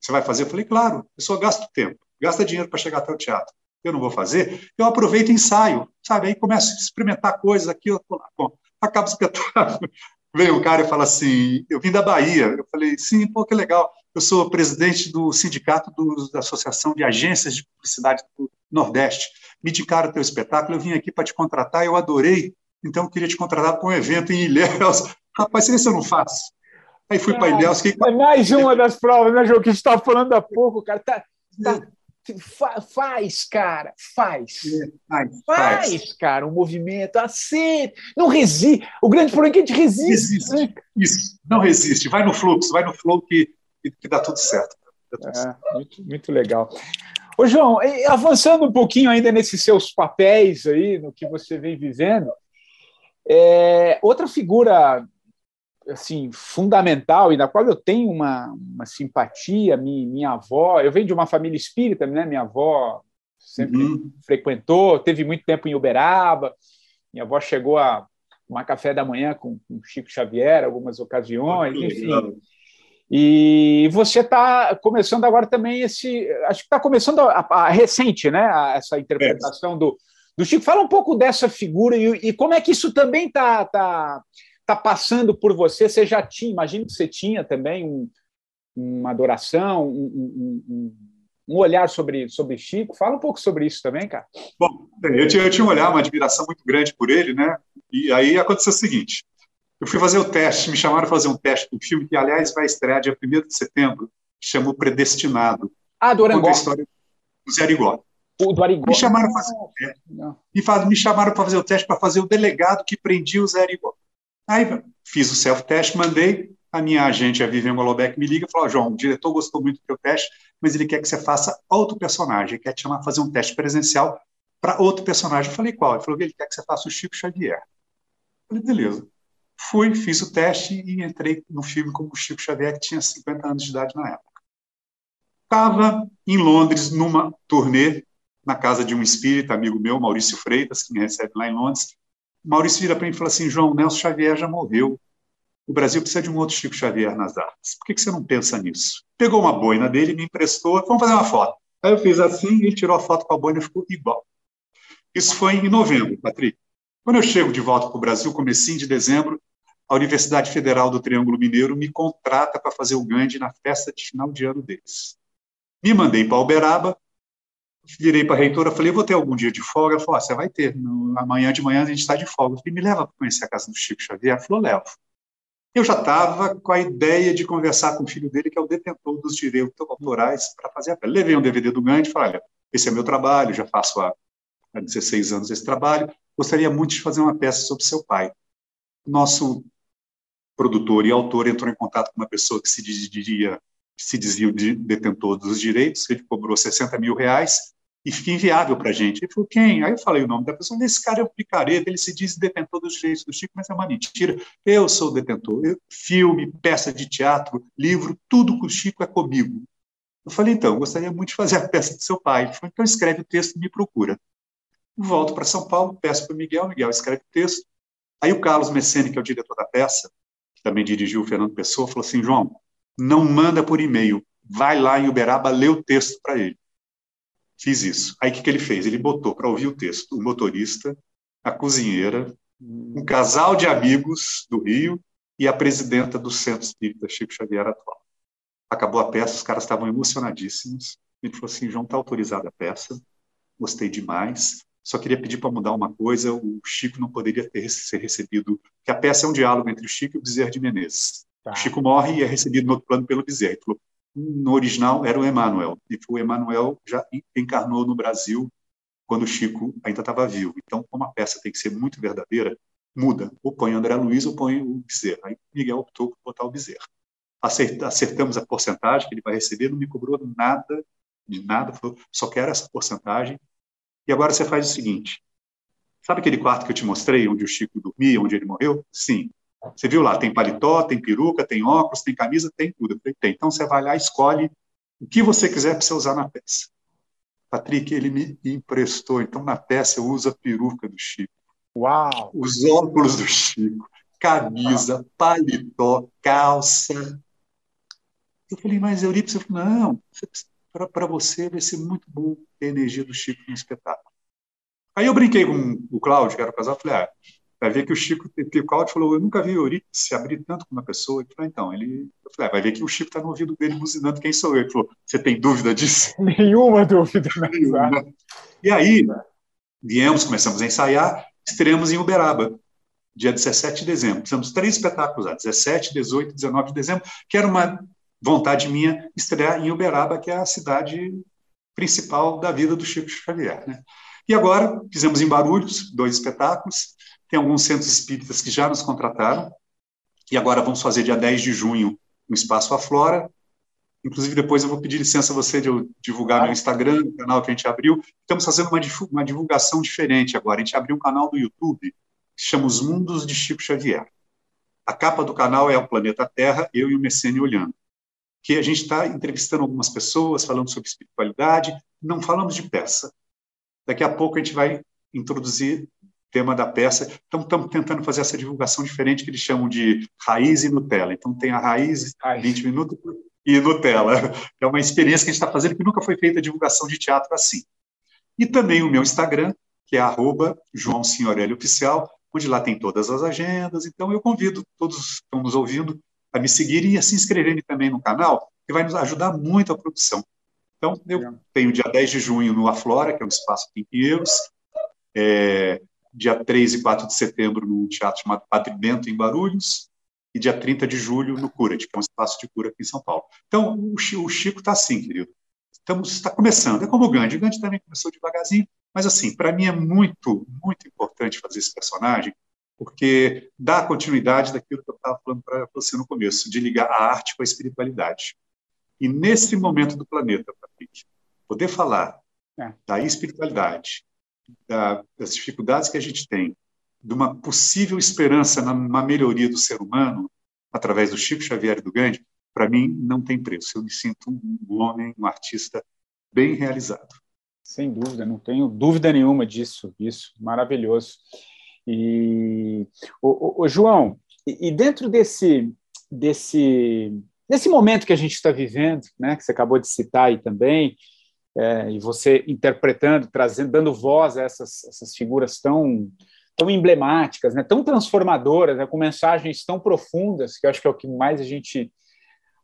Você vai fazer? Eu falei, claro, a pessoa gasta tempo, gasta dinheiro para chegar até o teatro. Eu não vou fazer, eu aproveito e ensaio, sabe? Aí começo a experimentar coisas aqui, eu lá, acaba o espetáculo. Vem um cara e fala assim, eu vim da Bahia. Eu falei, sim, pô, que legal. Eu sou presidente do sindicato do, da Associação de Agências de Publicidade do Nordeste. Me indicaram o teu espetáculo, eu vim aqui para te contratar, eu adorei então eu queria te contratar para um evento em Ilhéus. Rapaz, se eu não faço. Aí fui para Ilhéus. Que... É mais uma das provas, né, João, que a gente estava falando há pouco, cara. Tá, tá, faz, cara, faz. É, faz, faz, faz, cara, um movimento, aceita. Não resiste. O grande problema é que a gente resiste. resiste. Né? Isso, não resiste. Vai no fluxo, vai no flow que, que dá tudo certo. Dá tudo é, certo. Muito, muito legal. Ô, João, avançando um pouquinho ainda nesses seus papéis aí, no que você vem vivendo, é, outra figura assim fundamental e da qual eu tenho uma, uma simpatia, minha, minha avó, eu venho de uma família espírita, né? Minha avó sempre uhum. frequentou, teve muito tempo em Uberaba. Minha avó chegou a tomar café da manhã com, com Chico Xavier, algumas ocasiões, enfim. E você está começando agora também esse. Acho que está começando a, a, a, recente, né? A, essa interpretação é. do, do Chico. Fala um pouco dessa figura e, e como é que isso também está tá, tá passando por você. Você já tinha, imagino que você tinha também um, uma adoração, um, um, um, olhar sobre, sobre Chico. Fala um pouco sobre isso também, cara. Bom, eu tinha, eu tinha um olhar, uma admiração muito grande por ele, né? E aí aconteceu o seguinte: eu fui fazer o teste, me chamaram para fazer um teste do filme, que, aliás, vai estrear dia 1 de setembro, que chama Predestinado. Ah, do Arangó. do Zé Arigó. O do Arigó. Me chamaram para fazer, é, me chamaram para fazer o teste para fazer o delegado que prendia o Zé Arigó. Aí fiz o self-teste, mandei, a minha agente, a Vivian Golobeck, me liga e falou, João, o diretor gostou muito do teu teste, mas ele quer que você faça outro personagem, quer te chamar fazer um teste presencial para outro personagem. Eu falei, qual? Ele falou ele quer que você faça o Chico Xavier. Eu falei, beleza. Fui, fiz o teste e entrei no filme como Chico Xavier, que tinha 50 anos de idade na época. Estava em Londres, numa turnê, na casa de um espírita, amigo meu, Maurício Freitas, que me recebe lá em Londres. Maurício vira para mim e fala assim: João, Nelson Xavier já morreu. O Brasil precisa de um outro Chico Xavier nas artes. Por que, que você não pensa nisso? Pegou uma boina dele, me emprestou, vamos fazer uma foto. Aí eu fiz assim, ele tirou a foto com a boina e ficou igual. Isso foi em novembro, Patrick. Quando eu chego de volta para o Brasil, comecinho de dezembro, a Universidade Federal do Triângulo Mineiro me contrata para fazer o Gandhi na festa de final de ano deles. Me mandei para Uberaba, virei para a reitora, falei, vou ter algum dia de folga? Ela falou, ah, você vai ter, no, amanhã de manhã a gente está de folga. Eu falei, me leva para conhecer a casa do Chico Xavier? Ela falou, levo. Eu já estava com a ideia de conversar com o filho dele, que é o detentor dos direitos autorais, para fazer a peça. Levei um DVD do Gandhi e falei, olha, esse é meu trabalho, já faço há, há 16 anos esse trabalho, gostaria muito de fazer uma peça sobre seu pai. Nosso produtor e autor entrou em contato com uma pessoa que se dizia, se dizia o detentor dos direitos, ele cobrou 60 mil reais e fica inviável para a gente. Ele falou, quem? Aí eu falei o nome da pessoa, esse cara é um picareta, ele se diz detentor dos direitos do Chico, mas é uma mentira. Eu sou o detentor. Eu, filme, peça de teatro, livro, tudo com o Chico é comigo. Eu falei, então, gostaria muito de fazer a peça do seu pai. Ele falou, então escreve o texto e me procura. Volto para São Paulo, peço para o Miguel, Miguel escreve o texto. Aí o Carlos Messene, que é o diretor da peça, que também dirigiu o Fernando Pessoa, falou assim: João, não manda por e-mail, vai lá em Uberaba, lê o texto para ele. Fiz isso. Aí o que, que ele fez? Ele botou para ouvir o texto o motorista, a cozinheira, um casal de amigos do Rio e a presidenta do Centro Espírita Chico Xavier atual. Acabou a peça, os caras estavam emocionadíssimos. Ele falou assim: João, está autorizada a peça, gostei demais. Só queria pedir para mudar uma coisa: o Chico não poderia ter ser recebido. Que a peça é um diálogo entre o Chico e o Bezerra de Menezes. Tá. Chico morre e é recebido no outro plano pelo Bezerra. No original era o Emanuel. E o Emanuel já encarnou no Brasil quando o Chico ainda estava vivo. Então, como a peça tem que ser muito verdadeira, muda. Ou põe André Luiz ou põe o Bezerra. Aí Miguel optou por botar o Bezerra. Acertamos a porcentagem que ele vai receber, não me cobrou nada de nada, falou, só quero essa porcentagem e agora você faz o seguinte: sabe aquele quarto que eu te mostrei, onde o Chico dormia, onde ele morreu? Sim. Você viu lá, tem paletó, tem peruca, tem óculos, tem camisa, tem tudo. Eu falei, tem. Então você vai lá, escolhe o que você quiser para você usar na peça. Patrick, ele me emprestou. Então na peça eu uso a peruca do Chico. Uau! Os óculos do Chico, camisa, paletó, calça. Eu falei, mas Eurípides, eu falei, não, para você vai ser muito bom ter a energia do Chico no espetáculo. Aí eu brinquei com o Cláudio, que era o casal, falei, ah, vai ver que o Chico, Cláudio falou, eu nunca vi o Euripides se abrir tanto com uma pessoa. Ele falou, então, ele, eu falei, ah, vai ver que o Chico está no ouvido dele buzinando quem sou eu. Ele falou, você tem dúvida disso? Nenhuma dúvida. Nenhuma. E aí, viemos, começamos a ensaiar, estreamos em Uberaba. dia 17 de dezembro. Fizemos três espetáculos lá, 17, 18 19 de dezembro, que era uma vontade minha estrear em Uberaba, que é a cidade principal da vida do Chico Xavier. Né? E agora fizemos em Barulhos dois espetáculos, tem alguns centros espíritas que já nos contrataram, e agora vamos fazer dia 10 de junho no Espaço Aflora, Inclusive, depois eu vou pedir licença a você de eu divulgar meu Instagram, o canal que a gente abriu. Estamos fazendo uma divulgação diferente agora. A gente abriu um canal do YouTube que chama Os Mundos de Chico Xavier. A capa do canal é o planeta Terra, eu e o Messene olhando. Que a gente está entrevistando algumas pessoas, falando sobre espiritualidade, não falamos de peça. Daqui a pouco a gente vai introduzir tema da peça. Então, estamos tentando fazer essa divulgação diferente que eles chamam de raiz e Nutella. Então, tem a raiz, 20 minutos, e Nutella. É uma experiência que a gente está fazendo que nunca foi feita divulgação de teatro assim. E também o meu Instagram, que é arroba João Signorelli Oficial, onde lá tem todas as agendas. Então eu convido todos que estão nos ouvindo a me seguirem e a se inscreverem também no canal, que vai nos ajudar muito a produção. Então, eu tenho dia 10 de junho no Aflora, que é um espaço aqui em Pinheiros, é, dia 3 e 4 de setembro no teatro chamado Padre Bento, em Barulhos, e dia 30 de julho no Curat, que é um espaço de cura aqui em São Paulo. Então, o Chico está assim, querido. Estamos, está começando. É como o Gandhi. O Gandhi também começou devagarzinho, mas assim, para mim é muito, muito importante fazer esse personagem, porque dá continuidade daquilo que eu estava falando para você no começo, de ligar a arte com a espiritualidade. E nesse momento do planeta, Patrick, poder falar é. da espiritualidade, da, das dificuldades que a gente tem, de uma possível esperança na melhoria do ser humano, através do Chico Xavier e do Gandhi, para mim não tem preço. Eu me sinto um homem, um artista bem realizado. Sem dúvida, não tenho dúvida nenhuma disso, isso, maravilhoso. E, o, João, e, e, dentro desse, desse, desse momento que a gente está vivendo, né, que você acabou de citar aí também, é, e você interpretando, trazendo, dando voz a essas, essas figuras tão tão emblemáticas, né, tão transformadoras, né, com mensagens tão profundas, que eu acho que é o que mais a gente,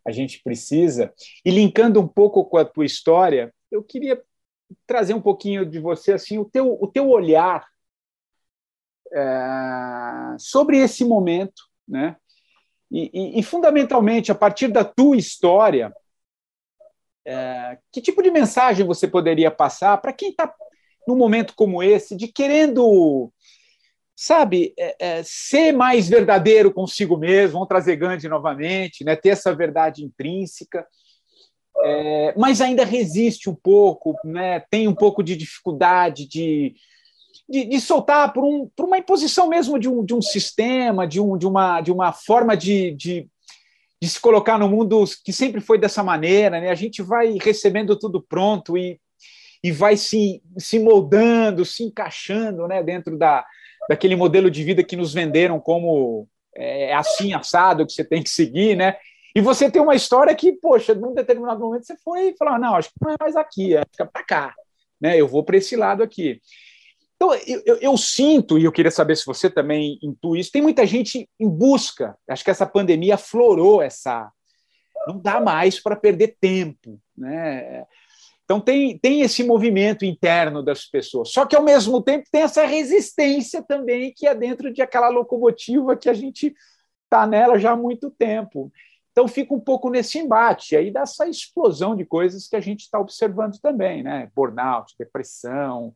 a gente precisa. E linkando um pouco com a tua história, eu queria trazer um pouquinho de você, assim, o teu, o teu olhar é, sobre esse momento, né? E, e, e, fundamentalmente, a partir da tua história, é, que tipo de mensagem você poderia passar para quem está num momento como esse, de querendo sabe, é, é, ser mais verdadeiro consigo mesmo, vamos trazer Gandhi novamente, né, ter essa verdade intrínseca, é, mas ainda resiste um pouco, né, tem um pouco de dificuldade de, de, de soltar por, um, por uma imposição mesmo de um, de um sistema, de, um, de, uma, de uma forma de, de, de se colocar no mundo que sempre foi dessa maneira, né, a gente vai recebendo tudo pronto e, e vai se, se moldando, se encaixando né, dentro da, daquele modelo de vida que nos venderam como é, assim, assado, que você tem que seguir, né? E você tem uma história que, poxa, num determinado momento você foi e falou: não, acho que não é mais aqui, é, fica para cá, né? Eu vou para esse lado aqui. Então, eu, eu, eu, sinto, e eu queria saber se você também intui isso, tem muita gente em busca. Acho que essa pandemia aflorou essa. Não dá mais para perder tempo. Né? Então tem, tem esse movimento interno das pessoas. Só que ao mesmo tempo tem essa resistência também que é dentro de aquela locomotiva que a gente está nela já há muito tempo. Então fica um pouco nesse embate aí dessa explosão de coisas que a gente está observando também, né? Burnout, depressão,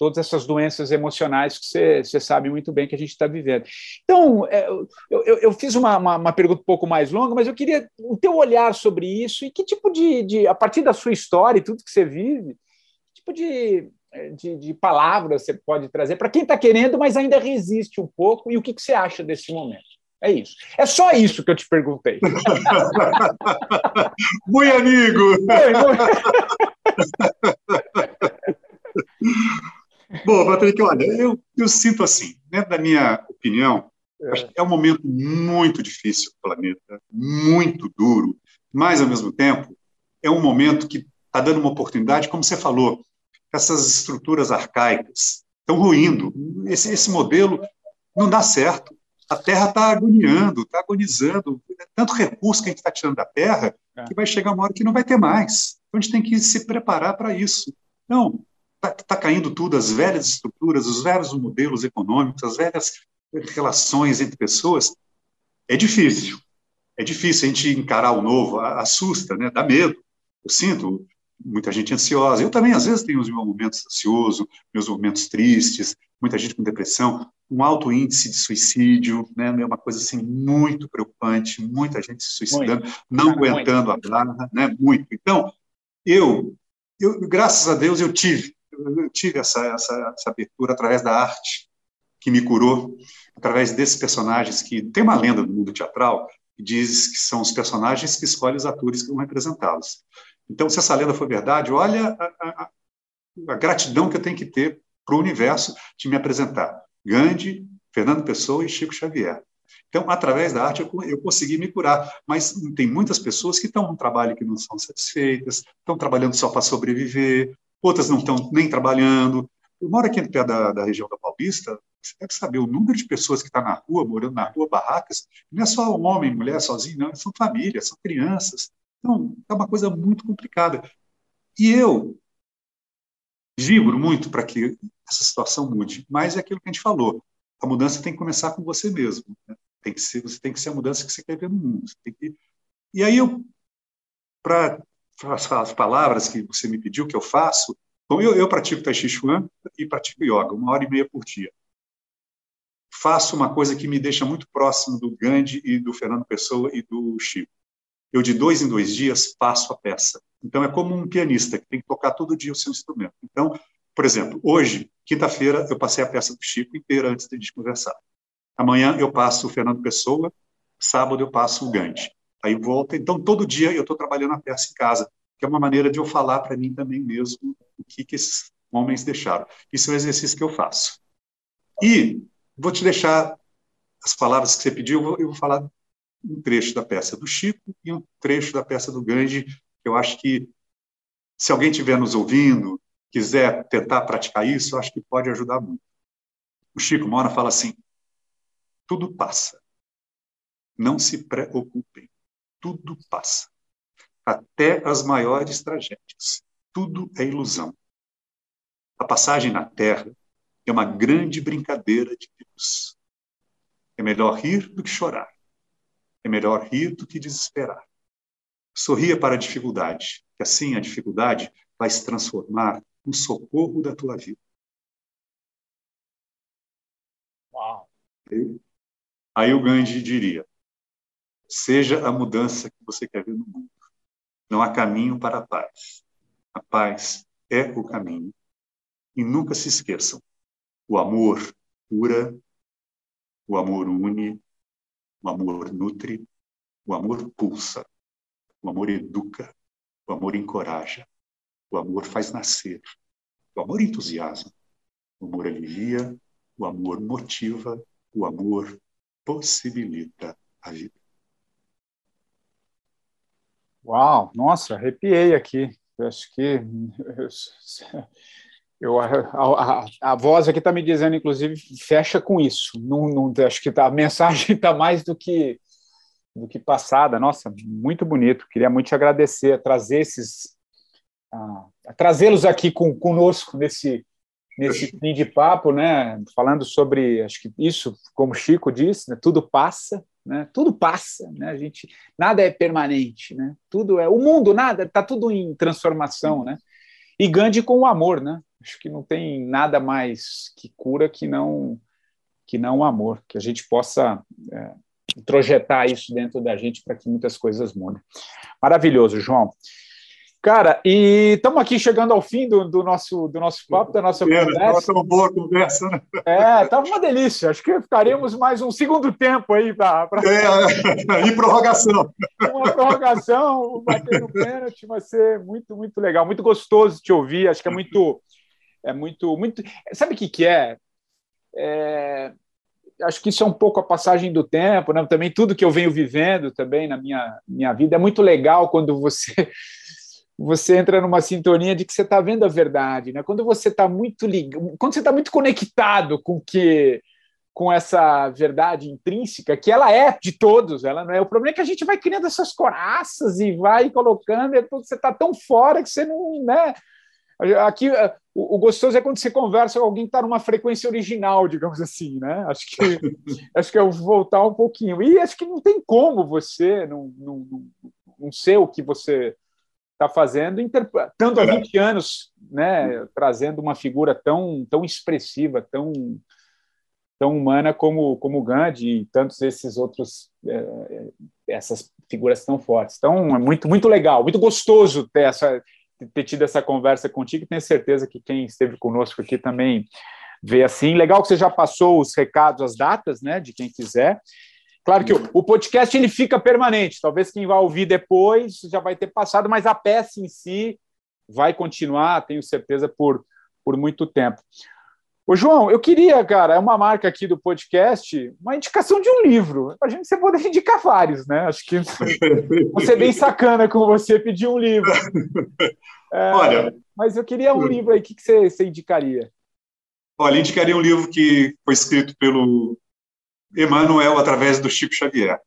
todas essas doenças emocionais que você, você sabe muito bem que a gente está vivendo. Então, é, eu, eu, eu fiz uma, uma, uma, pergunta um pouco mais longa, mas eu queria o teu olhar sobre isso e que tipo de, de a partir da sua história e tudo que você vive, que tipo de, de, de palavras você pode trazer para quem está querendo, mas ainda resiste um pouco, e o que, que você acha desse momento? É isso. É só isso que eu te perguntei. Muito amigo! Bom, Patrick, olha, eu, eu sinto assim, dentro da minha opinião, é. acho que é um momento muito difícil para o planeta, muito duro, mas, ao mesmo tempo, é um momento que está dando uma oportunidade, como você falou, essas estruturas arcaicas estão ruindo. Esse, esse modelo não dá certo. A Terra está agoniando, está agonizando. Tanto recurso que a gente está tirando da Terra é. que vai chegar uma hora que não vai ter mais. Então, a gente tem que se preparar para isso. Então, está tá caindo tudo, as velhas estruturas, os velhos modelos econômicos, as velhas relações entre pessoas, é difícil. É difícil a gente encarar o novo, assusta, né? dá medo. Eu sinto muita gente ansiosa. Eu também, às vezes, tenho os meus momentos ansiosos, meus momentos tristes, muita gente com depressão, um alto índice de suicídio, né? É uma coisa assim muito preocupante, muita gente se suicidando, muito. não aguentando muito. a barra, né? Muito. Então, eu, eu, graças a Deus, eu tive, eu tive essa, essa, essa abertura através da arte que me curou, através desses personagens que tem uma lenda do mundo teatral que diz que são os personagens que escolhem os atores que vão representá-los. Então, se essa lenda for verdade, olha a, a, a gratidão que eu tenho que ter para o universo de me apresentar. Gandhi, Fernando Pessoa e Chico Xavier. Então, através da arte, eu, eu consegui me curar. Mas tem muitas pessoas que estão num trabalho que não são satisfeitas, estão trabalhando só para sobreviver, outras não estão nem trabalhando. Eu moro aqui perto da, da região da Paulista, você deve saber o número de pessoas que estão tá na rua, morando na rua, barracas, não é só homem, mulher, sozinho, não, são famílias, são crianças. Então, é uma coisa muito complicada. E eu vibro muito para que essa situação mude, mas é aquilo que a gente falou, a mudança tem que começar com você mesmo. Né? Tem que ser, você tem que ser a mudança que você quer ver no mundo. Que... E aí eu, para as palavras que você me pediu que eu faço, bom, eu, eu pratico Tai Chi Chuan e pratico yoga, uma hora e meia por dia. Faço uma coisa que me deixa muito próximo do Gandhi e do Fernando Pessoa e do Chico eu de dois em dois dias passo a peça. Então é como um pianista que tem que tocar todo dia o seu instrumento. Então, por exemplo, hoje, quinta-feira, eu passei a peça do Chico inteira antes de a gente conversar. Amanhã eu passo o Fernando Pessoa, sábado eu passo o Gandhi. Aí volta. Então todo dia eu estou trabalhando a peça em casa, que é uma maneira de eu falar para mim também mesmo o que, que esses homens deixaram. Isso é o exercício que eu faço. E vou te deixar as palavras que você pediu, eu vou, eu vou falar um trecho da peça do Chico e um trecho da peça do Gandhi. Eu acho que, se alguém estiver nos ouvindo, quiser tentar praticar isso, eu acho que pode ajudar muito. O Chico Mora fala assim: tudo passa. Não se preocupem. Tudo passa. Até as maiores tragédias. Tudo é ilusão. A passagem na Terra é uma grande brincadeira de Deus. É melhor rir do que chorar. É melhor rir do que desesperar. Sorria para a dificuldade, que assim a dificuldade vai se transformar no socorro da tua vida. Uau. Aí o Gandhi diria: seja a mudança que você quer ver no mundo. Não há caminho para a paz. A paz é o caminho. E nunca se esqueçam: o amor cura, o amor une, o amor nutre, o amor pulsa, o amor educa, o amor encoraja, o amor faz nascer, o amor entusiasma, o amor alivia, o amor motiva, o amor possibilita a vida. Uau, nossa, arrepiei aqui. Eu acho que eu, a, a, a, voz aqui está me dizendo, inclusive, fecha com isso. Não, não acho que tá, a mensagem está mais do que do que passada. Nossa, muito bonito. Queria muito te agradecer, trazer esses, trazê-los aqui com, conosco nesse nesse fim de papo, né? Falando sobre, acho que isso, como Chico disse, né? tudo passa, né? Tudo passa, né? A gente nada é permanente, né? Tudo é o mundo, nada, está tudo em transformação, né? E Gandhi com o amor, né? Acho que não tem nada mais que cura que não que não o amor, que a gente possa é, projetar isso dentro da gente para que muitas coisas mudem. Maravilhoso, João. Cara, e estamos aqui chegando ao fim do, do, nosso, do nosso papo, da nossa conversa. boa conversa, né? É, estava uma delícia. Acho que ficaremos mais um segundo tempo aí para. Pra... É, e prorrogação. Uma prorrogação, bater no pênalti, vai ser muito, muito legal. Muito gostoso te ouvir. Acho que é muito. É muito. muito... Sabe o que, que é? é? Acho que isso é um pouco a passagem do tempo, né? também tudo que eu venho vivendo também na minha, minha vida. É muito legal quando você você entra numa sintonia de que você está vendo a verdade, né? Quando você está muito ligado, quando você está muito conectado com que com essa verdade intrínseca, que ela é de todos, ela não é. O problema é que a gente vai criando essas coraças e vai colocando, e você está tão fora que você não, né? Aqui o, o, gostoso é quando você conversa com alguém que está numa frequência original, digamos assim, né? Acho que acho que é voltar um pouquinho. E acho que não tem como você não, não, não ser o que você está fazendo, tanto há 20 anos, né, trazendo uma figura tão, tão expressiva, tão, tão humana como, como Gandhi e tantos esses outros, é, essas figuras tão fortes. Então, é muito, muito legal, muito gostoso ter, essa, ter tido essa conversa contigo, tenho certeza que quem esteve conosco aqui também vê assim. Legal que você já passou os recados, as datas, né, de quem quiser. Claro que o, o, podcast ele fica permanente. Talvez quem vai ouvir depois já vai ter passado, mas a peça em si vai continuar, tenho certeza, por, por muito tempo. Ô, João, eu queria, cara, é uma marca aqui do podcast, uma indicação de um livro. A gente você poder indicar vários, né? Acho que você é bem sacana com você pedir um livro. É, olha, mas eu queria um livro aí, o que, que você, você indicaria? Olha, indicaria um livro que foi escrito pelo Emmanuel através do Chico Xavier,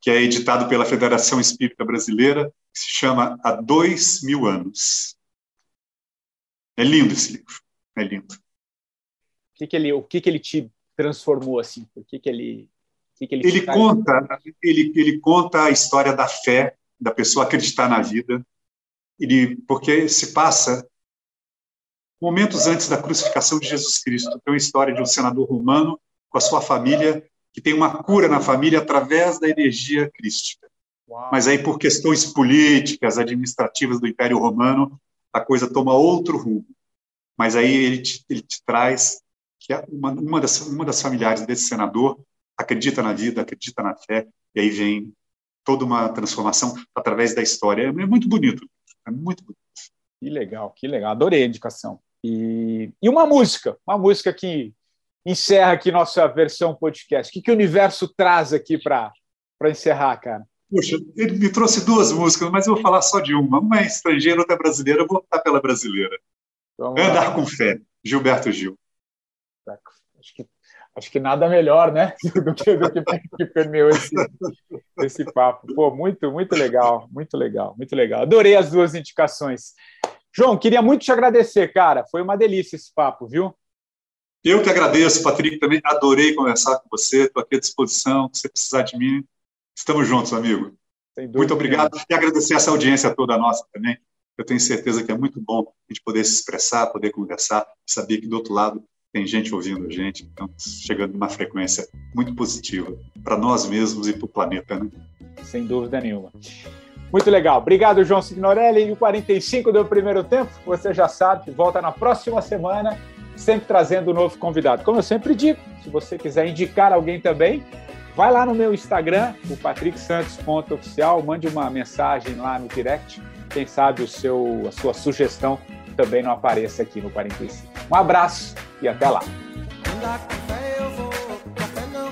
que é editado pela Federação Espírita Brasileira, que se chama Há Dois Mil Anos. É lindo esse livro, é lindo. O que, que ele, o que, que ele te transformou assim? O que, que ele, que, que ele, ele conta, ele, ele conta a história da fé, da pessoa acreditar na vida, ele, porque se passa momentos antes da crucificação de Jesus Cristo. Tem uma história de um senador romano com a sua família, que tem uma cura na família através da energia crística. Uau. Mas aí, por questões políticas, administrativas do Império Romano, a coisa toma outro rumo. Mas aí ele te, ele te traz que uma, uma, das, uma das familiares desse senador acredita na vida, acredita na fé, e aí vem toda uma transformação através da história. É muito bonito, é muito bonito. Que legal, que legal. Adorei a indicação. E, e uma música, uma música que encerra aqui nossa versão podcast. O que, que o universo traz aqui para encerrar, cara? Puxa, ele me trouxe duas músicas, mas eu vou falar só de uma. Uma é estrangeira, outra é brasileira. Eu vou optar pela brasileira. Vamos Andar lá. com fé, Gilberto Gil. Acho que, acho que nada melhor, né? Do que, do que, que permeou esse, esse papo. Pô, muito, muito legal, muito legal, muito legal. Adorei as duas indicações. João, queria muito te agradecer, cara. Foi uma delícia esse papo, viu? Eu que agradeço, Patrick, também adorei conversar com você, estou aqui à disposição, se você precisar de mim, estamos juntos, amigo. Muito obrigado e agradecer essa audiência toda nossa também. Eu tenho certeza que é muito bom a gente poder se expressar, poder conversar, saber que do outro lado tem gente ouvindo a gente, então chegando numa frequência muito positiva para nós mesmos e para o planeta, né? Sem dúvida nenhuma. Muito legal. Obrigado, João Signorelli. E o 45 do primeiro tempo, você já sabe, volta na próxima semana sempre trazendo um novo convidado. Como eu sempre digo, se você quiser indicar alguém também, vai lá no meu Instagram, o patricksantos.oficial, mande uma mensagem lá no direct. Quem sabe o seu, a sua sugestão também não apareça aqui no 45. Um abraço e até lá. Andar com fé eu vou, não